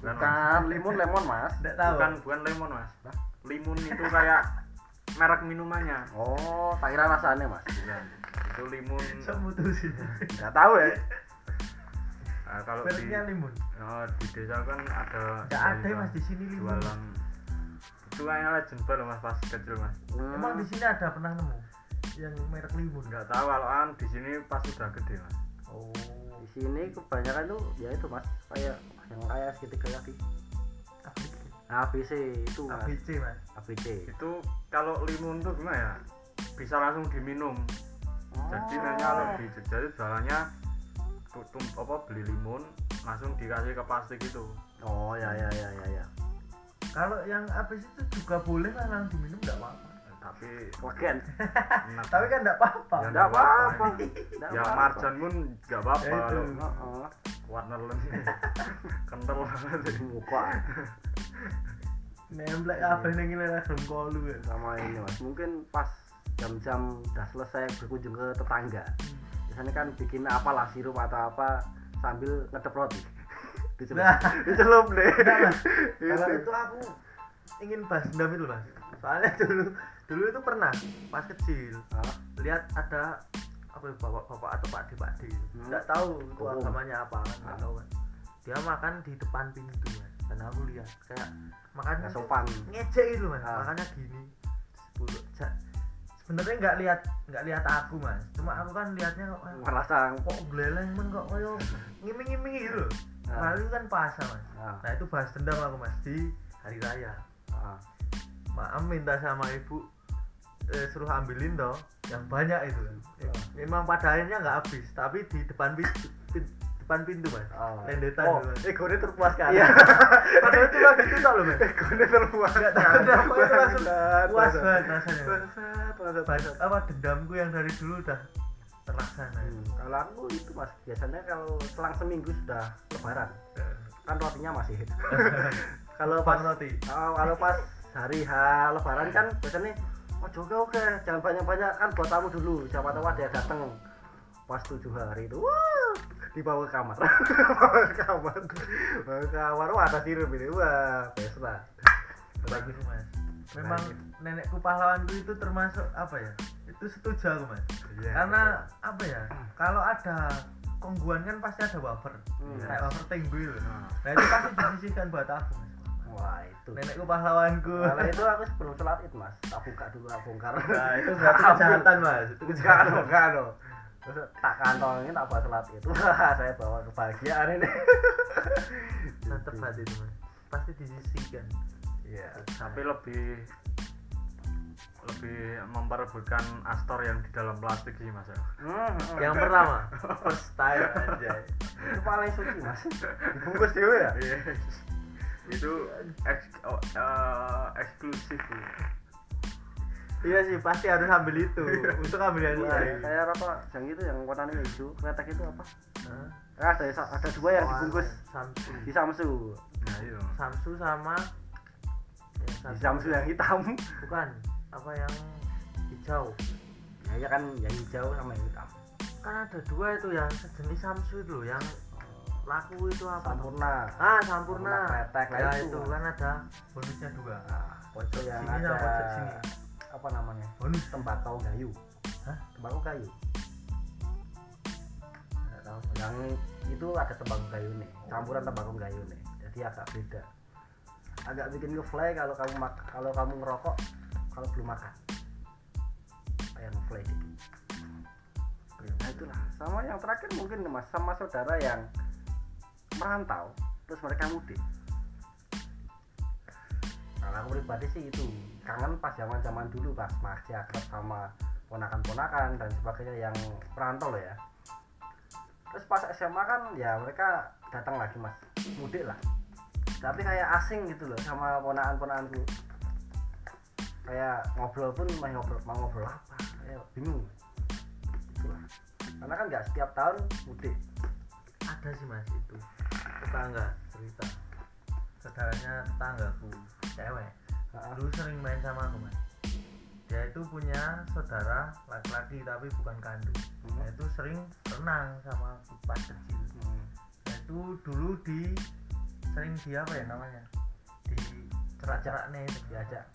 Bukan Mas. bukan limun lemon mas. Enggak tahu. Bukan bukan lemon mas. Limun itu kayak merek minumannya. Oh tak kira rasanya mas. Bukan itu limun. Saya mutusin nggak tahu ya. Nah, kalau di limun. Oh, di desa kan ada enggak ada mas di sini limun. jualan. Itu kayaknya legend banget mas pas kecil mas. Hmm. emang di sini ada pernah nemu yang merek limun nggak tahu kalau kan di sini pas udah gede mas. Oh. Di sini kebanyakan tuh ya itu mas. Kayak yang kayak segitiga tadi ABC ABC itu mas. ABC mas. ABC itu kalau limun tuh gimana ya? Bisa langsung diminum. Jadi nanti kalau di jadi jualannya tutup apa beli limun langsung dikasih ke plastik itu. Oh ya ya ya ya ya. Kalau yang ABC itu juga boleh lah langsung diminum enggak apa-apa tapi enak. tapi kan enggak apa-apa. Ya, nggak apa-apa. Nggak ya marjan pun nggak apa-apa. Ya, kalau warna lensi kental. Banget muka. Nemplek apa yang ini lah kolu kan sama ini mas. Mungkin pas jam-jam udah selesai berkunjung ke tetangga. Biasanya kan bikin apalah sirup atau apa sambil ngedep roti. Dicelup. Nah. dicelup deh. Enggak, Mas. kalau Itu. itu aku ingin bahas dendam itu mas. Soalnya dulu dulu itu pernah pas kecil Hah? lihat ada apa ya, bapak-bapak atau pak de pak de Hmm. nggak tahu itu Oh. agamanya apa kan nggak Ah. tahu kan dia makan di depan pintu mas dan aku lihat kayak makannya nggak sopan ngejek itu mas Ah. makannya gini sebenarnya nggak lihat nggak lihat aku mas cuma aku kan lihatnya kok merasa kok geleleng men kok koyo ngiming-ngiming gitu loh Ah. Padahal itu kan puasa mas ah, nah itu bahas dendam aku mas di hari raya ah. maaf minta sama ibu eh, suruh ambilin toh yang banyak itu Ah. memang pada akhirnya nggak habis tapi di depan pintu pin- depan pintu mas. Oh. lendetan oh, Mas. egonya terpuaskan iya. Padahal cuma gitu tau loh mas. Egonya terpuaskan kenapa itu langsung puas banget rasanya bangsat. apa dendamku yang dari dulu udah terlaksana Hmm, kalau aku itu mas biasanya kalau selang seminggu sudah lebaran kan rotinya masih. Kalau pas pas roti. Oh, kalau pas hari H lebaran kan biasanya oh oke oke. Jangan banyak banyak kan buat tamu dulu. Siapa tahu ada yang datang pas tujuh hari itu wah dibawa ke kamar. Bawa ke kamar. Bawa ke kamar. Wah ada sirup ini. Wah pesta bagus mas. Memang nenekku pahlawanku itu termasuk apa ya? Itu setuju aku mas. Iya, karena apa ya? Kalau ada kongguan kan pasti ada wafer. Hmm. kayak wafer tinggi loh. Nah, nah itu pasti disisihkan buat aku mas wah itu nenekku pahlawanku Kalau itu aku sebelum sholat id mas, tak buka dulu tak bongkar. nah itu berarti kejahatan mas itu kejahatan loh. Terus tak kantongin tak buat sholat itu. Wah, saya bawa kebahagiaan ini. tetap hati itu mas pasti disisihkan Iya. tapi lebih lebih memperebutkan Astor yang di dalam plastik sih mas ya. Hmm, hmm. yang pertama first time aja itu paling suci mas. Dibungkus dewe ya. Iya. itu eks- oh, eh, eksklusif iya sih pasti harus ambil itu untuk ambil yang Iya, lain kayak rokok yang itu yang warnanya hijau, kretek itu apa? Hah? Ah, ada ada dua yang dibungkus Samsu di Samsu. nah itu Samsu sama Di satu- Samsu yang hitam. bukan apa yang hijau Ya, ya kan yang hijau sama yang hitam. kan ada dua itu yang sejenis Samsu itu loh yang laku itu apa? Sampurna. ah Sampurna kretek, lah ya itu. itu kan ada bonusnya dua Nah, pojok yang sini ada pojok sini apa namanya? bonus Tembakau kayu. Hah? Tembakau kayu. nggak tahu yang itu ada tembakau kayu nih campuran tembakau kayu nih jadi agak beda agak bikin ngefly kalau kamu mak kalau kamu ngerokok kalau belum makan kayak ngefly gitu nah itulah sama yang terakhir mungkin mas sama saudara yang merantau terus mereka mudik. Kalau aku pribadi sih itu kangen pas zaman zaman dulu pas masih akrab sama ponakan-ponakan dan sebagainya yang perantau loh ya. Terus pas SMA kan ya mereka datang lagi mas. Mudik lah. Tapi kayak asing gitu loh sama ponakan-ponakanku. Kayak ngobrol pun mau ngobrol mau ngobrol apa? Kayak bingung. Itulah. Karena kan nggak setiap tahun mudik. Ada sih mas itu tetangga cerita. Saudaranya tetanggaku cewek. Dulu sering main sama aku mas. Dia itu punya saudara laki-laki tapi bukan kandung. Hmm. dia itu sering renang sama aku pas kecil. Hmm. Dia itu dulu di sering di apa ya namanya? Di cerak-cerak nih itu diajak.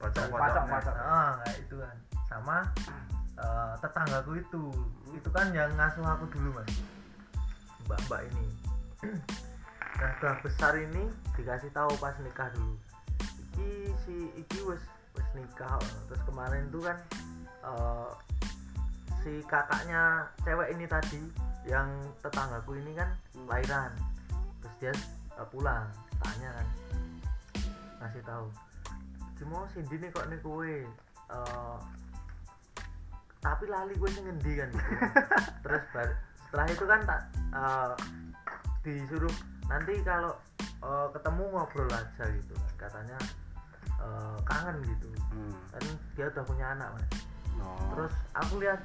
Pacok, pocong pacok. ah kayak itu kan. Sama eh, tetanggaku itu. Itu kan yang ngasuh aku dulu mas. Mbak-mbak ini nah udah besar ini dikasih tahu pas nikah dulu. Iki si iki wes wes nikah. Terus kemarin tuh kan eh, si kakaknya cewek ini tadi yang tetanggaku ini kan lahiran. Terus dia eh, pulang tanya kan ngasih tahu cuma Cindy nih kok nih kue eh, tapi lali gue sing ngendi kan? Gitu. terus bar- setelah itu kan tak eh, disuruh nanti kalau eh, ketemu ngobrol aja gitu kan katanya eh, kangen gitu hmm. kan dia udah punya anak mas no. terus aku lihat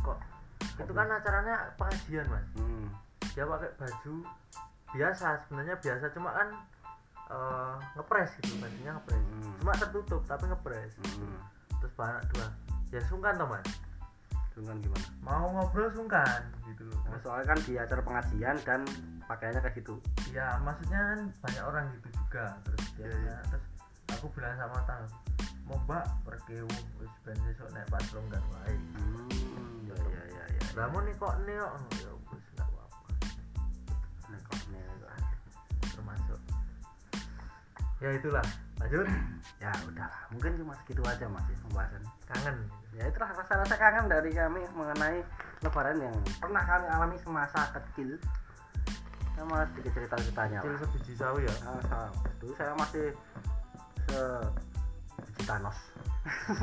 kok itu kan acaranya pengajian mas hmm. dia pakai baju biasa sebenarnya biasa cuma kan eh, ngepres gitu bajunya ngepres Hmm. cuma tertutup tapi ngepres Hmm. terus banak dua ya sungkan toh Dengan gimana? mau ngobrol sungkan gitu loh Nah, soalnya kan di acara pengajian dan pakaiannya kayak gitu. ya maksudnya kan banyak orang gitu juga terus dia Iya, iya. terus aku bilang sama tang mau mbak pergi wis ben sesuk naik patrol kan wae Hmm, ya ya ya ya. kamu nih kok nih kok ya wis enggak apa-apa Nek kok nih, kok. termasuk ya itulah lanjut Ya udah, mungkin cuma segitu aja mas ya pembahasan. kangen Ya itulah rasa-rasa kangen dari kami mengenai lebaran yang pernah kami alami semasa kecil. Sama sedikit cerita-ceritanya kecil lah. sebiji sawi ya Ah, sama. Dulu saya masih se Thanos.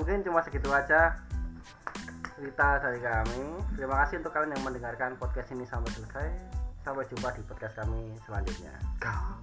Mungkin cuma segitu aja cerita dari kami. Terima kasih untuk kalian yang mendengarkan podcast ini sampai selesai. Sampai jumpa di podcast kami selanjutnya. Kau.